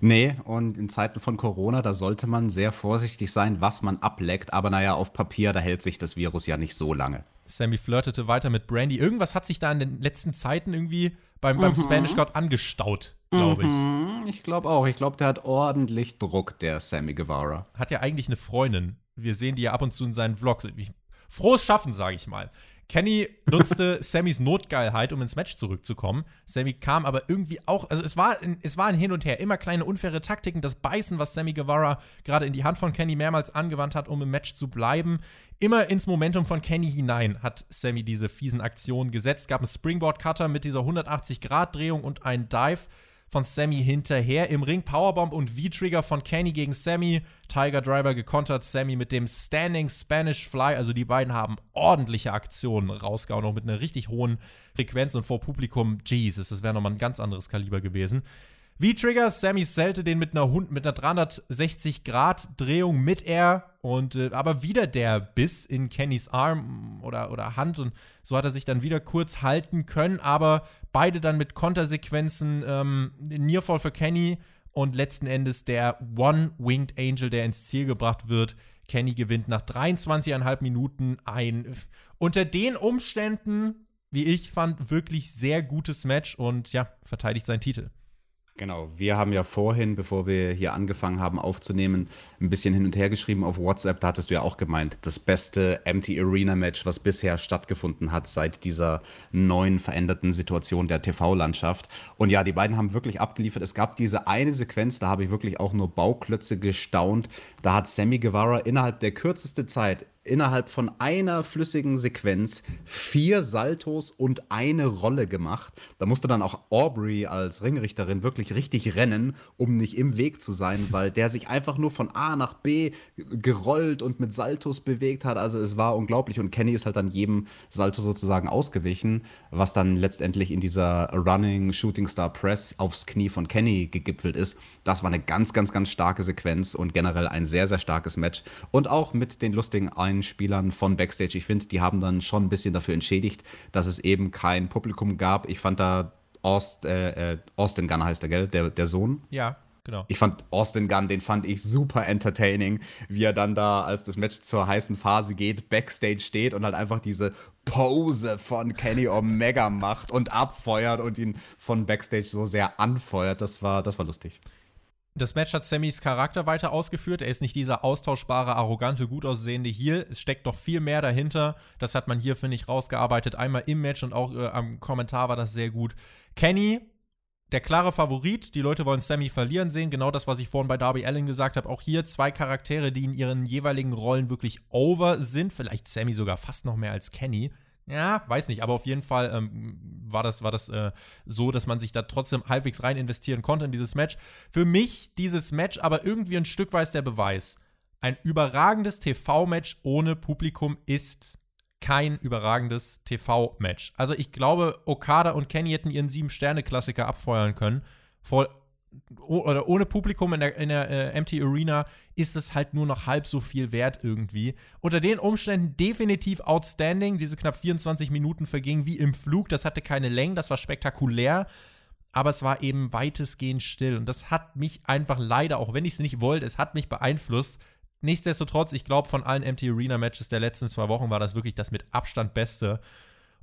Nee, und in Zeiten von Corona, da sollte man sehr vorsichtig sein, was man ableckt. Aber naja, auf Papier, da hält sich das Virus ja nicht so lange. Sammy flirtete weiter mit Brandy. Irgendwas hat sich da in den letzten Zeiten irgendwie beim, beim mhm. Spanish God angestaut, glaube ich. Mhm, ich glaube auch. Ich glaube, der hat ordentlich Druck, der Sammy Guevara. Hat ja eigentlich eine Freundin. Wir sehen die ja ab und zu in seinen Vlogs. Frohes Schaffen, sage ich mal. Kenny nutzte Sammys Notgeilheit, um ins Match zurückzukommen. Sammy kam aber irgendwie auch, also es war, ein, es war ein Hin und Her, immer kleine unfaire Taktiken, das Beißen, was Sammy Guevara gerade in die Hand von Kenny mehrmals angewandt hat, um im Match zu bleiben. Immer ins Momentum von Kenny hinein hat Sammy diese fiesen Aktionen gesetzt. Gab einen Springboard-Cutter mit dieser 180-Grad-Drehung und einen Dive von Sammy hinterher. Im Ring Powerbomb und V-Trigger von Kenny gegen Sammy. Tiger Driver gekontert Sammy mit dem Standing Spanish Fly. Also die beiden haben ordentliche Aktionen rausgehauen, auch mit einer richtig hohen Frequenz und vor Publikum. Jesus, das wäre nochmal ein ganz anderes Kaliber gewesen. V-Trigger, Sammy zählte den mit einer, mit einer 360-Grad-Drehung mit Air und äh, aber wieder der Biss in Kennys Arm oder, oder Hand und so hat er sich dann wieder kurz halten können, aber beide dann mit Kontersequenzen, ähm, Nearfall für Kenny und letzten Endes der One-Winged Angel, der ins Ziel gebracht wird. Kenny gewinnt nach 23,5 Minuten ein unter den Umständen, wie ich fand, wirklich sehr gutes Match und ja, verteidigt seinen Titel. Genau, wir haben ja vorhin, bevor wir hier angefangen haben aufzunehmen, ein bisschen hin und her geschrieben auf WhatsApp. Da hattest du ja auch gemeint, das beste Empty Arena Match, was bisher stattgefunden hat seit dieser neuen veränderten Situation der TV-Landschaft. Und ja, die beiden haben wirklich abgeliefert. Es gab diese eine Sequenz, da habe ich wirklich auch nur Bauklötze gestaunt. Da hat Sammy Guevara innerhalb der kürzeste Zeit innerhalb von einer flüssigen Sequenz vier Saltos und eine Rolle gemacht. Da musste dann auch Aubrey als Ringrichterin wirklich richtig rennen, um nicht im Weg zu sein, weil der sich einfach nur von A nach B gerollt und mit Saltos bewegt hat. Also es war unglaublich und Kenny ist halt dann jedem Salto sozusagen ausgewichen, was dann letztendlich in dieser Running Shooting Star Press aufs Knie von Kenny gegipfelt ist. Das war eine ganz, ganz, ganz starke Sequenz und generell ein sehr, sehr starkes Match. Und auch mit den lustigen ein Spielern von Backstage. Ich finde, die haben dann schon ein bisschen dafür entschädigt, dass es eben kein Publikum gab. Ich fand da Aust, äh, äh Austin Gunner heißt der, gell? Der, der Sohn. Ja. genau. Ich fand Austin Gunn, den fand ich super entertaining, wie er dann da, als das Match zur heißen Phase geht, backstage steht und halt einfach diese Pose von Kenny Omega macht und abfeuert und ihn von backstage so sehr anfeuert. Das war, das war lustig. Das Match hat Sammys Charakter weiter ausgeführt. Er ist nicht dieser austauschbare, arrogante, gut aussehende Heel. Es steckt noch viel mehr dahinter. Das hat man hier, finde ich, rausgearbeitet. Einmal im Match und auch äh, am Kommentar war das sehr gut. Kenny, der klare Favorit. Die Leute wollen Sammy verlieren sehen. Genau das, was ich vorhin bei Darby Allen gesagt habe. Auch hier zwei Charaktere, die in ihren jeweiligen Rollen wirklich over sind. Vielleicht Sammy sogar fast noch mehr als Kenny. Ja, weiß nicht, aber auf jeden Fall ähm, war das, war das äh, so, dass man sich da trotzdem halbwegs rein investieren konnte in dieses Match. Für mich dieses Match aber irgendwie ein Stück weit der Beweis. Ein überragendes TV-Match ohne Publikum ist kein überragendes TV-Match. Also ich glaube, Okada und Kenny hätten ihren Sieben-Sterne-Klassiker abfeuern können. Vor oder ohne Publikum in der, in der äh, Empty Arena ist es halt nur noch halb so viel wert irgendwie. Unter den Umständen definitiv outstanding. Diese knapp 24 Minuten vergingen wie im Flug. Das hatte keine Längen, das war spektakulär. Aber es war eben weitestgehend still. Und das hat mich einfach leider, auch wenn ich es nicht wollte, es hat mich beeinflusst. Nichtsdestotrotz, ich glaube, von allen Empty Arena Matches der letzten zwei Wochen war das wirklich das mit Abstand beste.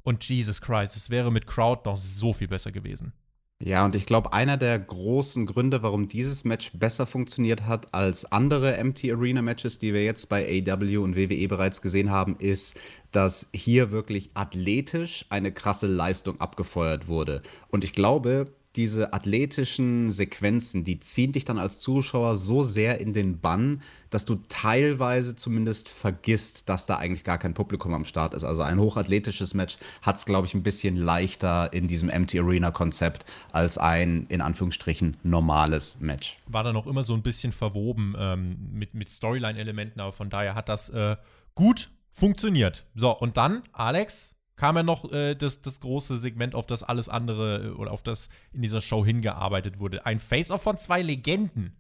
Und Jesus Christ, es wäre mit Crowd noch so viel besser gewesen. Ja, und ich glaube, einer der großen Gründe, warum dieses Match besser funktioniert hat als andere Empty Arena Matches, die wir jetzt bei AW und WWE bereits gesehen haben, ist, dass hier wirklich athletisch eine krasse Leistung abgefeuert wurde. Und ich glaube, diese athletischen Sequenzen, die ziehen dich dann als Zuschauer so sehr in den Bann, dass du teilweise zumindest vergisst, dass da eigentlich gar kein Publikum am Start ist. Also ein hochathletisches Match hat es, glaube ich, ein bisschen leichter in diesem Empty Arena-Konzept als ein, in Anführungsstrichen, normales Match. War dann auch immer so ein bisschen verwoben ähm, mit, mit Storyline-Elementen, aber von daher hat das äh, gut funktioniert. So, und dann, Alex, kam ja noch äh, das, das große Segment, auf das alles andere äh, oder auf das in dieser Show hingearbeitet wurde. Ein Face-Off von zwei Legenden.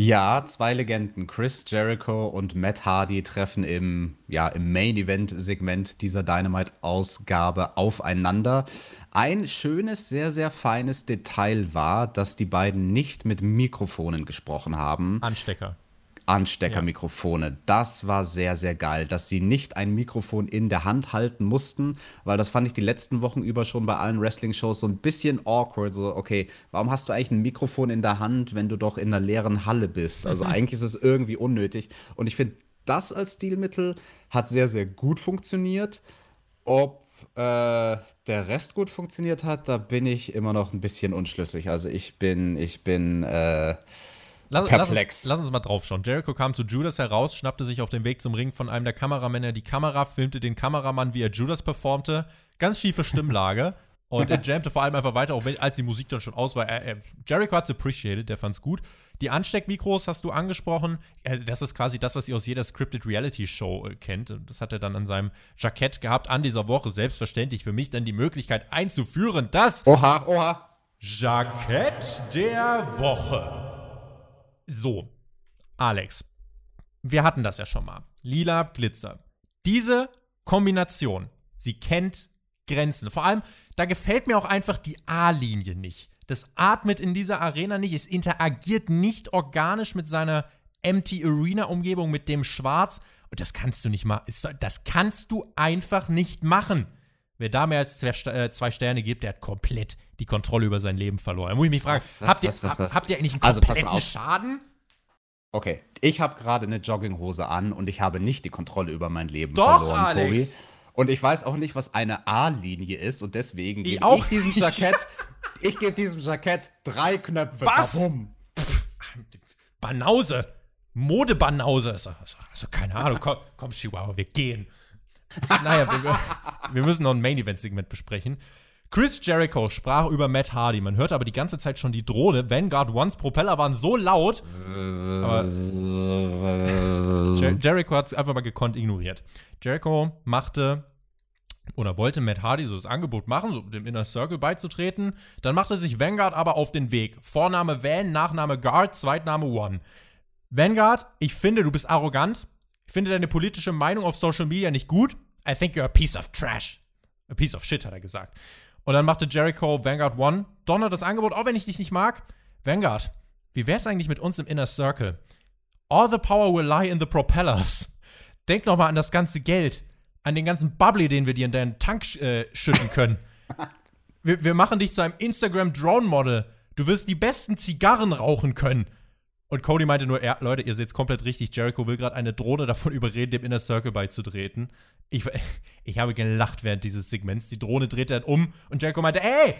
Ja, zwei Legenden. Chris Jericho und Matt Hardy treffen im, ja, im Main-Event-Segment dieser Dynamite-Ausgabe aufeinander. Ein schönes, sehr, sehr feines Detail war, dass die beiden nicht mit Mikrofonen gesprochen haben. Anstecker. Ansteckermikrofone. Ja. Das war sehr, sehr geil, dass sie nicht ein Mikrofon in der Hand halten mussten, weil das fand ich die letzten Wochen über schon bei allen Wrestling-Shows so ein bisschen awkward. So, okay, warum hast du eigentlich ein Mikrofon in der Hand, wenn du doch in einer leeren Halle bist? Also mhm. eigentlich ist es irgendwie unnötig. Und ich finde, das als Stilmittel hat sehr, sehr gut funktioniert. Ob äh, der Rest gut funktioniert hat, da bin ich immer noch ein bisschen unschlüssig. Also ich bin, ich bin, äh, Lass, Perplex. Lass uns, lass uns mal drauf schauen. Jericho kam zu Judas heraus, schnappte sich auf dem Weg zum Ring von einem der Kameramänner die Kamera, filmte den Kameramann, wie er Judas performte. Ganz schiefe Stimmlage. Und er jammte vor allem einfach weiter, auch wenn, als die Musik dann schon aus war. Er, er, Jericho hat es appreciated, der fand's gut. Die Ansteckmikros hast du angesprochen. Das ist quasi das, was ihr aus jeder Scripted Reality Show äh, kennt. Das hat er dann an seinem Jackett gehabt an dieser Woche. Selbstverständlich für mich dann die Möglichkeit einzuführen, das Oha, oha. Jackett der Woche. So, Alex, wir hatten das ja schon mal. Lila Glitzer. Diese Kombination, sie kennt Grenzen. Vor allem, da gefällt mir auch einfach die A-Linie nicht. Das atmet in dieser Arena nicht, es interagiert nicht organisch mit seiner Empty Arena-Umgebung, mit dem Schwarz. Und das kannst du nicht machen. Das kannst du einfach nicht machen. Wer da mehr als äh, zwei Sterne gibt, der hat komplett die Kontrolle über sein Leben verloren. Da muss ich mich fragen, was, was, habt, ihr, was, habt ihr eigentlich einen also, kompletten also, Schaden? Okay, ich habe gerade eine Jogginghose an und ich habe nicht die Kontrolle über mein Leben Doch, verloren, Alex. Tobi. Und ich weiß auch nicht, was eine A-Linie ist und deswegen gebe ich diesem Jackett, ich gebe diesem Jackett drei Knöpfe. Was? Pff, Banause. Modebanause. Also, also, keine Ahnung. Komm, komm, Chihuahua, wir gehen naja, wir, wir, müssen noch ein Main-Event-Segment besprechen. Chris Jericho sprach über Matt Hardy. Man hörte aber die ganze Zeit schon die Drohne. Vanguard Ones Propeller waren so laut. Aber Jer Jericho hat es einfach mal gekonnt ignoriert. Jericho machte oder wollte Matt Hardy so das Angebot machen, so dem Inner Circle beizutreten. Dann machte sich Vanguard aber auf den Weg. Vorname Van, Nachname Guard, Zweitname One. Vanguard, ich finde, du bist arrogant. Finde deine politische Meinung auf Social Media nicht gut. I think you're a piece of trash. A piece of shit, hat er gesagt. Und dann machte Jericho Vanguard One Donner das Angebot, auch wenn ich dich nicht mag. Vanguard, wie wär's eigentlich mit uns im Inner Circle? All the power will lie in the propellers. Denk noch mal an das ganze Geld, an den ganzen Bubbly, den wir dir in deinen Tank äh, schütten können. wir, wir machen dich zu einem Instagram-Drone-Model. Du wirst die besten Zigarren rauchen können. Und Cody meinte nur, ja, Leute, ihr seht es komplett richtig. Jericho will gerade eine Drohne davon überreden, dem Inner Circle beizutreten. Ich, ich habe gelacht während dieses Segments. Die Drohne dreht dann um und Jericho meinte, ey,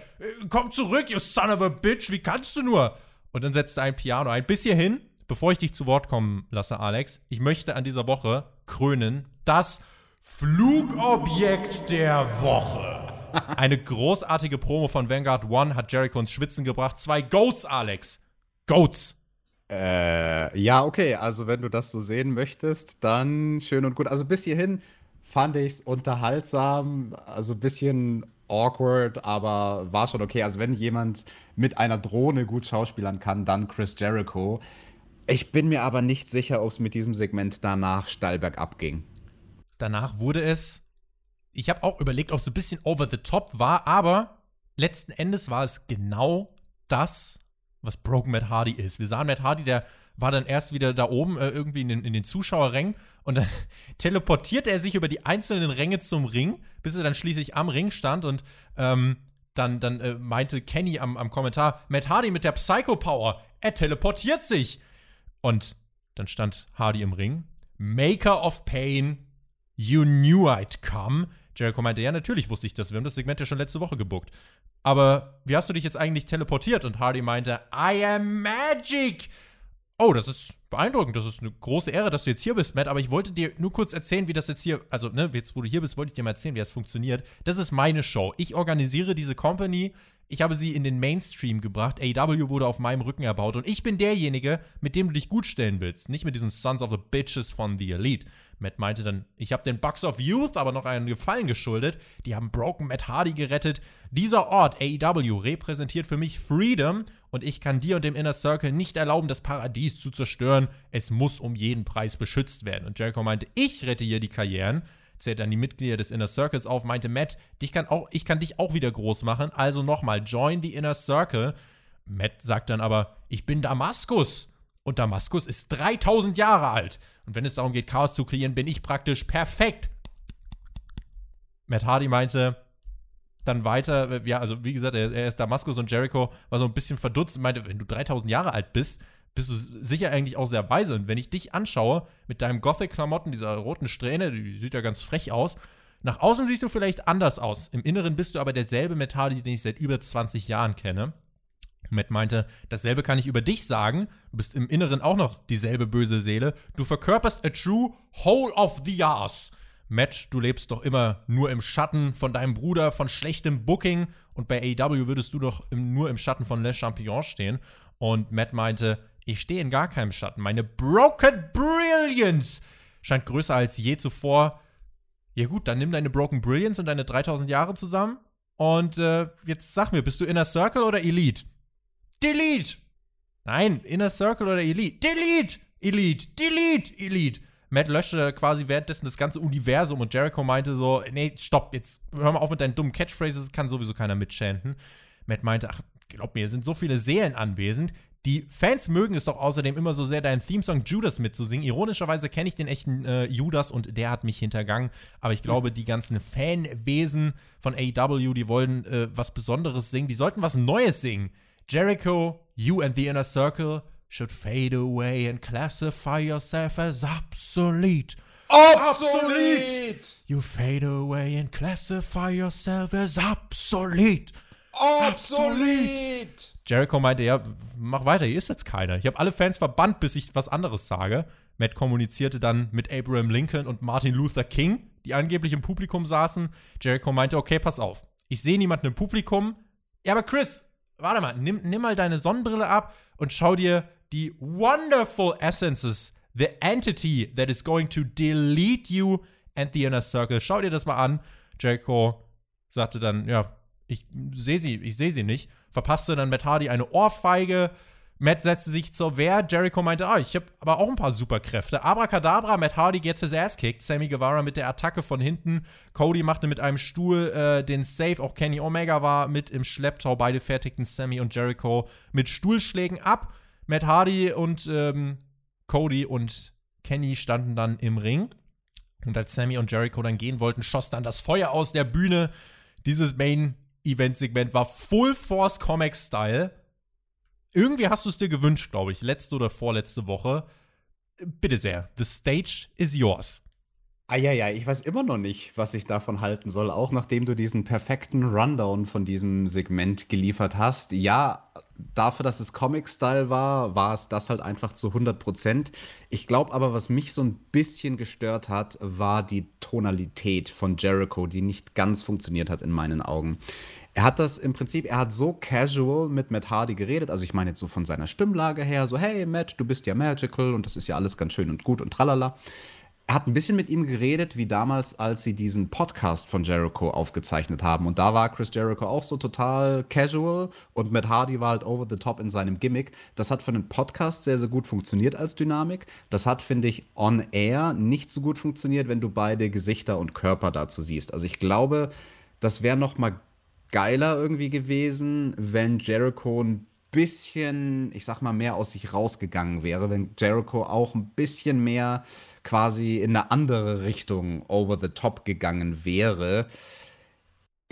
komm zurück, you son of a bitch, wie kannst du nur? Und dann setzte ein Piano ein. Bis hierhin, bevor ich dich zu Wort kommen lasse, Alex, ich möchte an dieser Woche krönen das Flugobjekt der Woche. Eine großartige Promo von Vanguard One hat Jericho ins Schwitzen gebracht. Zwei Goats, Alex. Goats. Äh, ja, okay. Also, wenn du das so sehen möchtest, dann schön und gut. Also, bis hierhin fand ich es unterhaltsam. Also, ein bisschen awkward, aber war schon okay. Also, wenn jemand mit einer Drohne gut schauspielern kann, dann Chris Jericho. Ich bin mir aber nicht sicher, ob es mit diesem Segment danach steil bergab ging. Danach wurde es. Ich habe auch überlegt, ob es ein bisschen over the top war, aber letzten Endes war es genau das, was Broken Matt Hardy ist. Wir sahen Matt Hardy, der war dann erst wieder da oben äh, irgendwie in den, in den Zuschauerrängen und dann teleportierte er sich über die einzelnen Ränge zum Ring, bis er dann schließlich am Ring stand und ähm, dann, dann äh, meinte Kenny am, am Kommentar, Matt Hardy mit der Psycho Power, er teleportiert sich. Und dann stand Hardy im Ring. Maker of Pain, you knew I'd come. Jericho meinte, ja, natürlich wusste ich das. Wir haben das Segment ja schon letzte Woche gebuckt. Aber wie hast du dich jetzt eigentlich teleportiert? Und Hardy meinte, I am Magic. Oh, das ist beeindruckend. Das ist eine große Ehre, dass du jetzt hier bist, Matt. Aber ich wollte dir nur kurz erzählen, wie das jetzt hier, also, ne, jetzt wo du hier bist, wollte ich dir mal erzählen, wie das funktioniert. Das ist meine Show. Ich organisiere diese Company. Ich habe sie in den Mainstream gebracht. AEW wurde auf meinem Rücken erbaut. Und ich bin derjenige, mit dem du dich gut stellen willst. Nicht mit diesen Sons of the Bitches von The Elite. Matt meinte dann, ich habe den Bucks of Youth aber noch einen Gefallen geschuldet. Die haben Broken Matt Hardy gerettet. Dieser Ort, AEW, repräsentiert für mich Freedom und ich kann dir und dem Inner Circle nicht erlauben, das Paradies zu zerstören. Es muss um jeden Preis beschützt werden. Und Jericho meinte, ich rette hier die Karrieren. Zählt dann die Mitglieder des Inner Circles auf, meinte Matt, dich kann auch, ich kann dich auch wieder groß machen. Also nochmal, join the Inner Circle. Matt sagt dann aber, ich bin Damaskus. Und Damaskus ist 3000 Jahre alt. Und wenn es darum geht, Chaos zu kreieren, bin ich praktisch perfekt. Matt Hardy meinte dann weiter, ja, also wie gesagt, er, er ist Damaskus und Jericho war so ein bisschen verdutzt und meinte, wenn du 3000 Jahre alt bist, bist du sicher eigentlich auch sehr weise. Und wenn ich dich anschaue, mit deinem Gothic-Klamotten, dieser roten Strähne, die sieht ja ganz frech aus, nach außen siehst du vielleicht anders aus. Im Inneren bist du aber derselbe Hardy, den ich seit über 20 Jahren kenne. Matt meinte, dasselbe kann ich über dich sagen. Du bist im Inneren auch noch dieselbe böse Seele. Du verkörperst a true whole of the ass. Matt, du lebst doch immer nur im Schatten von deinem Bruder, von schlechtem Booking. Und bei AEW würdest du doch im, nur im Schatten von Les Champions stehen. Und Matt meinte, ich stehe in gar keinem Schatten. Meine Broken Brilliance scheint größer als je zuvor. Ja gut, dann nimm deine Broken Brilliance und deine 3000 Jahre zusammen. Und äh, jetzt sag mir, bist du Inner Circle oder Elite? Delete! Nein, Inner Circle oder Elite. Delete! Elite! Delete! Elite! Matt löschte quasi währenddessen das ganze Universum und Jericho meinte so: Nee, stopp, jetzt hör mal auf mit deinen dummen Catchphrases, kann sowieso keiner mitchanten. Matt meinte: Ach, glaub mir, es sind so viele Seelen anwesend. Die Fans mögen es doch außerdem immer so sehr, deinen Themesong Judas mitzusingen. Ironischerweise kenne ich den echten äh, Judas und der hat mich hintergangen. Aber ich glaube, die ganzen Fanwesen von AEW, die wollen äh, was Besonderes singen. Die sollten was Neues singen. Jericho, you and the inner circle should fade away and classify yourself as obsolete. Obsolete! You fade away and classify yourself as obsolete. Obsolete! Jericho meinte, ja, mach weiter, hier ist jetzt keiner. Ich habe alle Fans verbannt, bis ich was anderes sage. Matt kommunizierte dann mit Abraham Lincoln und Martin Luther King, die angeblich im Publikum saßen. Jericho meinte, okay, pass auf. Ich sehe niemanden im Publikum. Ja, aber Chris, warte mal, nimm, nimm mal deine Sonnenbrille ab und schau dir die wonderful essences, the entity that is going to delete you and the inner circle. Schau dir das mal an. Jericho sagte dann, ja, ich sehe sie, ich sehe sie nicht. Verpasste dann Matt Hardy eine Ohrfeige. Matt setzte sich zur Wehr. Jericho meinte, ah, ich habe aber auch ein paar Superkräfte. Abracadabra, Matt Hardy gets his ass kicked. Sammy Guevara mit der Attacke von hinten. Cody machte mit einem Stuhl äh, den Save. Auch Kenny Omega war mit im Schlepptau. Beide fertigten Sammy und Jericho mit Stuhlschlägen ab. Matt Hardy und ähm, Cody und Kenny standen dann im Ring. Und als Sammy und Jericho dann gehen wollten, schoss dann das Feuer aus der Bühne. Dieses Main-Event-Segment war Full Force Comic-Style. Irgendwie hast du es dir gewünscht, glaube ich, letzte oder vorletzte Woche. Bitte sehr, the stage is yours. Eieiei, ich weiß immer noch nicht, was ich davon halten soll, auch nachdem du diesen perfekten Rundown von diesem Segment geliefert hast. Ja, dafür, dass es Comic-Style war, war es das halt einfach zu 100 Prozent. Ich glaube aber, was mich so ein bisschen gestört hat, war die Tonalität von Jericho, die nicht ganz funktioniert hat in meinen Augen. Er hat das im Prinzip, er hat so casual mit Matt Hardy geredet, also ich meine jetzt so von seiner Stimmlage her, so hey Matt, du bist ja magical und das ist ja alles ganz schön und gut und tralala. Hat ein bisschen mit ihm geredet, wie damals, als sie diesen Podcast von Jericho aufgezeichnet haben. Und da war Chris Jericho auch so total casual und Matt Hardy war halt over the top in seinem Gimmick. Das hat für einen Podcast sehr, sehr gut funktioniert als Dynamik. Das hat, finde ich, on air nicht so gut funktioniert, wenn du beide Gesichter und Körper dazu siehst. Also ich glaube, das wäre noch mal geiler irgendwie gewesen, wenn Jericho ein bisschen, ich sag mal, mehr aus sich rausgegangen wäre, wenn Jericho auch ein bisschen mehr quasi in eine andere Richtung over the top gegangen wäre.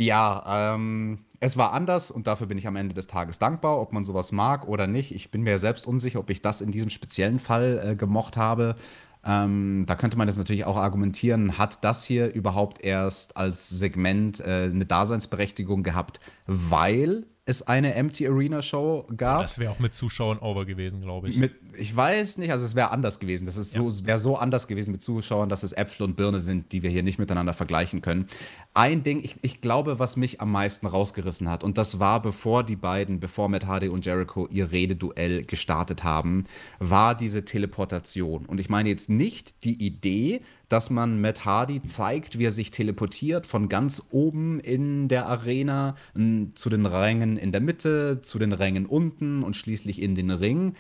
Ja, ähm, es war anders und dafür bin ich am Ende des Tages dankbar, ob man sowas mag oder nicht. Ich bin mir selbst unsicher, ob ich das in diesem speziellen Fall äh, gemocht habe. Ähm, da könnte man jetzt natürlich auch argumentieren, hat das hier überhaupt erst als Segment äh, eine Daseinsberechtigung gehabt, weil es eine Empty Arena Show gab. Das wäre auch mit Zuschauern over gewesen, glaube ich. Mit, ich weiß nicht, also es wäre anders gewesen. Das ist ja. so, wäre so anders gewesen mit Zuschauern, dass es Äpfel und Birne sind, die wir hier nicht miteinander vergleichen können. Ein Ding, ich, ich glaube, was mich am meisten rausgerissen hat, und das war bevor die beiden, bevor Matt Hardy und Jericho ihr Rededuell gestartet haben, war diese Teleportation. Und ich meine jetzt nicht die Idee, dass man Matt Hardy zeigt, wie er sich teleportiert von ganz oben in der Arena zu den Rängen in der Mitte, zu den Rängen unten und schließlich in den Ring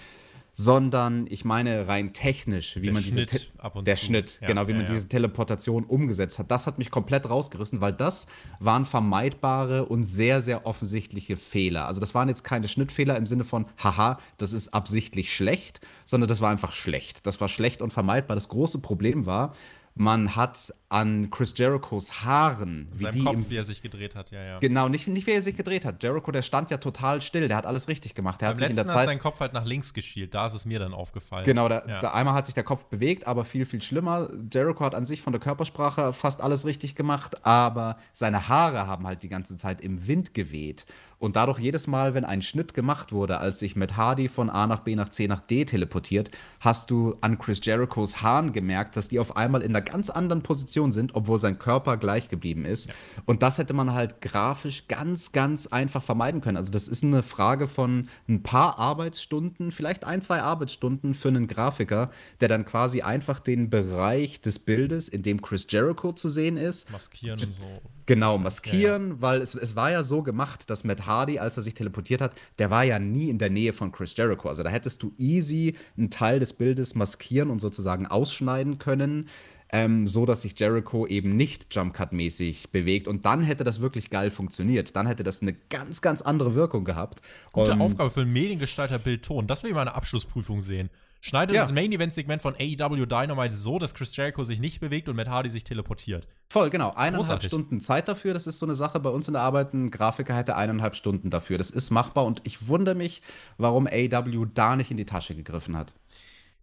sondern ich meine rein technisch, wie der man diese Schnitt der zu. Schnitt, ja, genau, wie ja, man ja. diese Teleportation umgesetzt hat. Das hat mich komplett rausgerissen, weil das waren vermeidbare und sehr sehr offensichtliche Fehler. Also das waren jetzt keine Schnittfehler im Sinne von haha, das ist absichtlich schlecht, sondern das war einfach schlecht. Das war schlecht und vermeidbar. Das große Problem war, man hat an Chris Jerichos Haaren, wie die Kopf, im, wie er sich gedreht hat, ja, ja. Genau, nicht, nicht wie er sich gedreht hat. Jericho, der stand ja total still, der hat alles richtig gemacht. Der Beim hat sich in der Zeit hat sein Kopf halt nach links geschielt, da ist es mir dann aufgefallen. Genau, da, ja. da einmal hat sich der Kopf bewegt, aber viel, viel schlimmer. Jericho hat an sich von der Körpersprache fast alles richtig gemacht, aber seine Haare haben halt die ganze Zeit im Wind geweht. Und dadurch jedes Mal, wenn ein Schnitt gemacht wurde, als sich mit Hardy von A nach B nach C nach D teleportiert, hast du an Chris Jerichos Haaren gemerkt, dass die auf einmal in einer ganz anderen Position sind, obwohl sein Körper gleich geblieben ist. Ja. Und das hätte man halt grafisch ganz, ganz einfach vermeiden können. Also das ist eine Frage von ein paar Arbeitsstunden, vielleicht ein, zwei Arbeitsstunden für einen Grafiker, der dann quasi einfach den Bereich des Bildes, in dem Chris Jericho zu sehen ist, maskieren und so Genau, maskieren, ja, ja. weil es, es war ja so gemacht, dass Matt Hardy, als er sich teleportiert hat, der war ja nie in der Nähe von Chris Jericho. Also da hättest du easy einen Teil des Bildes maskieren und sozusagen ausschneiden können. Ähm, so dass sich Jericho eben nicht Jumpcut-mäßig bewegt. Und dann hätte das wirklich geil funktioniert. Dann hätte das eine ganz, ganz andere Wirkung gehabt. Gute um, Aufgabe für einen Mediengestalter Bild Ton. Das will ich mal eine Abschlussprüfung sehen. Schneidet ja. das Main-Event-Segment von AEW Dynamite so, dass Chris Jericho sich nicht bewegt und Matt Hardy sich teleportiert. Voll, genau. Eineinhalb Großartig. Stunden Zeit dafür. Das ist so eine Sache bei uns in der Arbeit. Ein Grafiker hätte eineinhalb Stunden dafür. Das ist machbar und ich wundere mich, warum AEW da nicht in die Tasche gegriffen hat.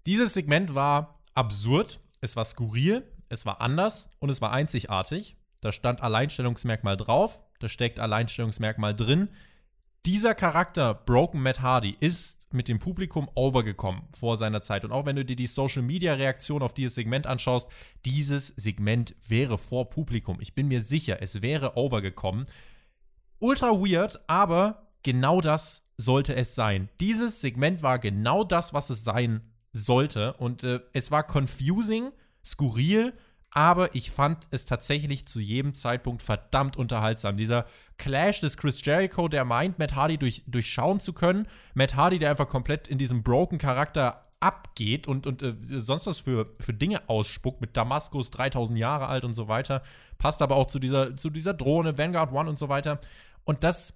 Dieses Segment war absurd, es war skurril, es war anders und es war einzigartig. Da stand Alleinstellungsmerkmal drauf, da steckt Alleinstellungsmerkmal drin. Dieser Charakter, Broken Matt Hardy, ist mit dem Publikum overgekommen vor seiner Zeit. Und auch wenn du dir die Social Media Reaktion auf dieses Segment anschaust, dieses Segment wäre vor Publikum. Ich bin mir sicher, es wäre overgekommen. Ultra weird, aber genau das sollte es sein. Dieses Segment war genau das, was es sein sollte. Und äh, es war confusing, skurril, aber ich fand es tatsächlich zu jedem Zeitpunkt verdammt unterhaltsam. Dieser Clash des Chris Jericho, der meint, Matt Hardy durch, durchschauen zu können. Matt Hardy, der einfach komplett in diesem broken Charakter abgeht und, und äh, sonst was für, für Dinge ausspuckt mit Damaskus, 3000 Jahre alt und so weiter. Passt aber auch zu dieser, zu dieser Drohne, Vanguard One und so weiter. Und das,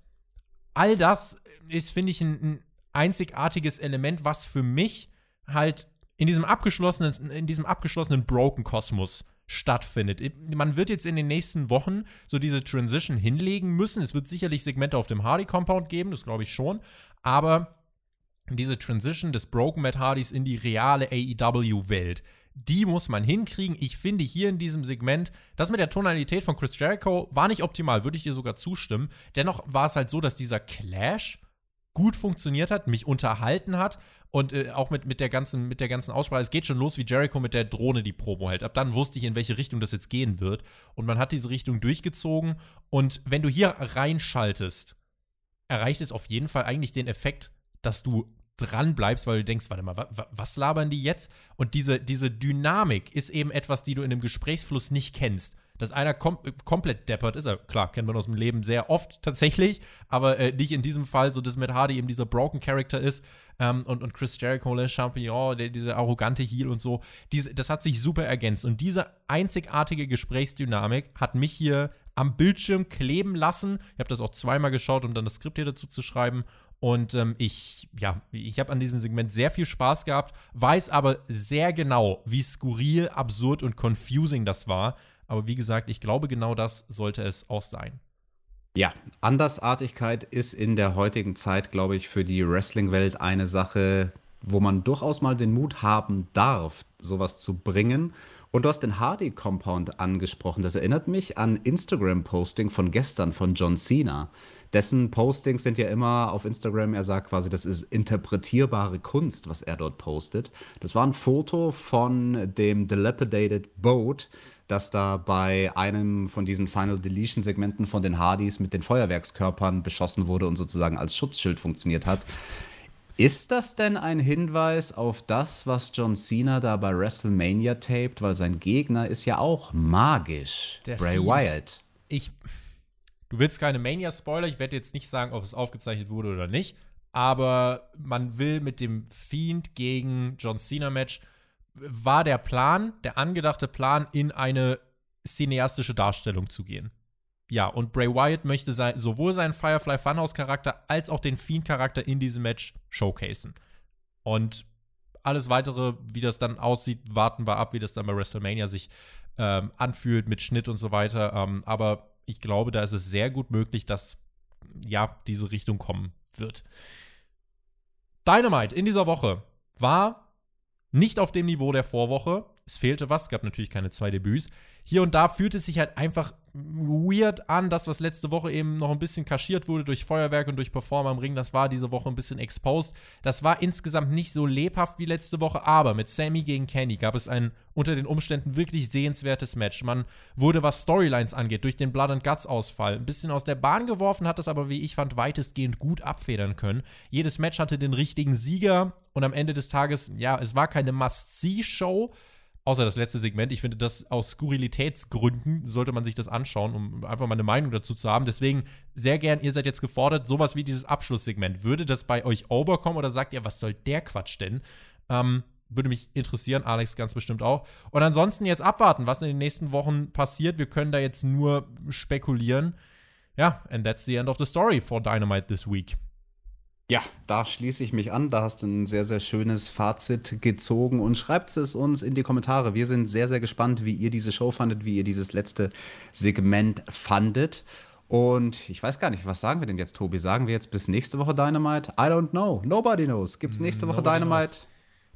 all das ist, finde ich, ein, ein einzigartiges Element, was für mich halt in diesem abgeschlossenen, in diesem abgeschlossenen Broken-Kosmos stattfindet. Man wird jetzt in den nächsten Wochen so diese Transition hinlegen müssen. Es wird sicherlich Segmente auf dem Hardy Compound geben, das glaube ich schon. Aber diese Transition des Broken Matt Hardys in die reale AEW-Welt, die muss man hinkriegen. Ich finde hier in diesem Segment, das mit der Tonalität von Chris Jericho war nicht optimal, würde ich dir sogar zustimmen. Dennoch war es halt so, dass dieser Clash gut funktioniert hat, mich unterhalten hat und äh, auch mit, mit, der ganzen, mit der ganzen Aussprache. Es geht schon los, wie Jericho mit der Drohne die Promo hält. Ab dann wusste ich, in welche Richtung das jetzt gehen wird. Und man hat diese Richtung durchgezogen. Und wenn du hier reinschaltest, erreicht es auf jeden Fall eigentlich den Effekt, dass du dran bleibst, weil du denkst, warte mal, wa was labern die jetzt? Und diese, diese Dynamik ist eben etwas, die du in einem Gesprächsfluss nicht kennst dass einer kom komplett deppert ist. Er, klar, kennt man aus dem Leben sehr oft tatsächlich, aber äh, nicht in diesem Fall, so dass Matt Hardy eben dieser Broken Character ist ähm, und, und Chris Jericho, Le Champignon, der, dieser arrogante Heel und so. Diese, das hat sich super ergänzt. Und diese einzigartige Gesprächsdynamik hat mich hier am Bildschirm kleben lassen. Ich habe das auch zweimal geschaut, um dann das Skript hier dazu zu schreiben. Und ähm, ich, ja, ich habe an diesem Segment sehr viel Spaß gehabt, weiß aber sehr genau, wie skurril, absurd und confusing das war. Aber wie gesagt, ich glaube, genau das sollte es auch sein. Ja, Andersartigkeit ist in der heutigen Zeit, glaube ich, für die Wrestling-Welt eine Sache, wo man durchaus mal den Mut haben darf, sowas zu bringen. Und du hast den Hardy Compound angesprochen. Das erinnert mich an Instagram-Posting von gestern von John Cena. Dessen Postings sind ja immer auf Instagram, er sagt quasi, das ist interpretierbare Kunst, was er dort postet. Das war ein Foto von dem Dilapidated Boat, dass da bei einem von diesen Final Deletion Segmenten von den Hardys mit den Feuerwerkskörpern beschossen wurde und sozusagen als Schutzschild funktioniert hat. Ist das denn ein Hinweis auf das, was John Cena da bei WrestleMania taped? Weil sein Gegner ist ja auch magisch. Der Bray Fiend. Wyatt. Ich. Du willst keine Mania-Spoiler. Ich werde jetzt nicht sagen, ob es aufgezeichnet wurde oder nicht. Aber man will mit dem Fiend gegen John Cena-Match war der Plan, der angedachte Plan, in eine cineastische Darstellung zu gehen. Ja, und Bray Wyatt möchte sein, sowohl seinen Firefly Funhouse-Charakter als auch den Fiend-Charakter in diesem Match showcasen. Und alles weitere, wie das dann aussieht, warten wir ab, wie das dann bei WrestleMania sich ähm, anfühlt mit Schnitt und so weiter. Ähm, aber ich glaube, da ist es sehr gut möglich, dass ja diese Richtung kommen wird. Dynamite in dieser Woche war nicht auf dem Niveau der Vorwoche. Es fehlte was, gab natürlich keine zwei Debüts. Hier und da fühlt es sich halt einfach weird an, das, was letzte Woche eben noch ein bisschen kaschiert wurde durch Feuerwerk und durch Performer im Ring, das war diese Woche ein bisschen exposed. Das war insgesamt nicht so lebhaft wie letzte Woche, aber mit Sammy gegen Kenny gab es ein unter den Umständen wirklich sehenswertes Match. Man wurde, was Storylines angeht, durch den Blood and Guts Ausfall ein bisschen aus der Bahn geworfen, hat das aber, wie ich fand, weitestgehend gut abfedern können. Jedes Match hatte den richtigen Sieger und am Ende des Tages, ja, es war keine Must-See-Show, Außer das letzte Segment. Ich finde, das aus Skurrilitätsgründen sollte man sich das anschauen, um einfach mal eine Meinung dazu zu haben. Deswegen sehr gern, ihr seid jetzt gefordert, sowas wie dieses Abschlusssegment. Würde das bei euch overkommen oder sagt ihr, was soll der Quatsch denn? Ähm, würde mich interessieren, Alex ganz bestimmt auch. Und ansonsten jetzt abwarten, was in den nächsten Wochen passiert. Wir können da jetzt nur spekulieren. Ja, and that's the end of the story for Dynamite this week. Ja, da schließe ich mich an. Da hast du ein sehr, sehr schönes Fazit gezogen und schreibt es uns in die Kommentare. Wir sind sehr, sehr gespannt, wie ihr diese Show fandet, wie ihr dieses letzte Segment fandet. Und ich weiß gar nicht, was sagen wir denn jetzt, Tobi? Sagen wir jetzt bis nächste Woche Dynamite? I don't know. Nobody knows. Gibt es nächste Woche Nobody Dynamite? Knows.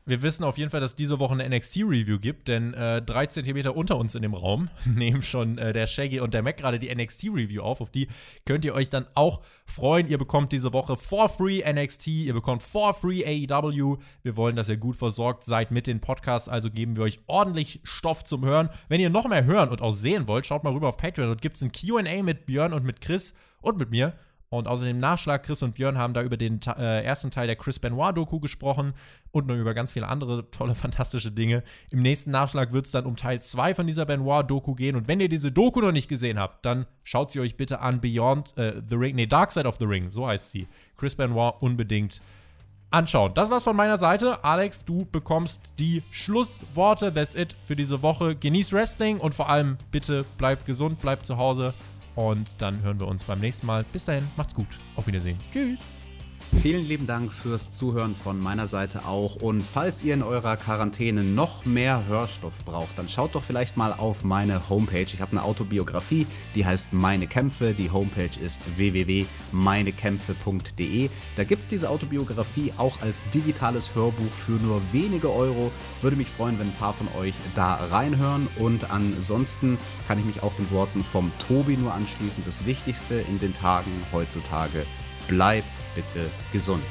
Wir wissen auf jeden Fall, dass es diese Woche eine NXT-Review gibt, denn äh, drei Zentimeter unter uns in dem Raum nehmen schon äh, der Shaggy und der Mac gerade die NXT-Review auf. Auf die könnt ihr euch dann auch freuen. Ihr bekommt diese Woche for free NXT, ihr bekommt for free AEW. Wir wollen, dass ihr gut versorgt seid mit den Podcasts, also geben wir euch ordentlich Stoff zum Hören. Wenn ihr noch mehr hören und auch sehen wollt, schaut mal rüber auf Patreon. Dort gibt es ein QA mit Björn und mit Chris und mit mir. Und außerdem Nachschlag, Chris und Björn haben da über den äh, ersten Teil der Chris Benoit-Doku gesprochen und noch über ganz viele andere tolle, fantastische Dinge. Im nächsten Nachschlag wird es dann um Teil 2 von dieser Benoit-Doku gehen. Und wenn ihr diese Doku noch nicht gesehen habt, dann schaut sie euch bitte an Beyond äh, the Ring, nee, Dark Side of the Ring, so heißt sie. Chris Benoit unbedingt anschauen. Das war's von meiner Seite. Alex, du bekommst die Schlussworte. That's it für diese Woche. Genieß Wrestling und vor allem bitte bleibt gesund, bleibt zu Hause. Und dann hören wir uns beim nächsten Mal. Bis dahin, macht's gut. Auf Wiedersehen. Tschüss. Vielen lieben Dank fürs Zuhören von meiner Seite auch. Und falls ihr in eurer Quarantäne noch mehr Hörstoff braucht, dann schaut doch vielleicht mal auf meine Homepage. Ich habe eine Autobiografie, die heißt Meine Kämpfe. Die Homepage ist www.meinekämpfe.de. Da gibt es diese Autobiografie auch als digitales Hörbuch für nur wenige Euro. Würde mich freuen, wenn ein paar von euch da reinhören. Und ansonsten kann ich mich auch den Worten vom Tobi nur anschließen. Das Wichtigste in den Tagen heutzutage bleibt bitte gesund.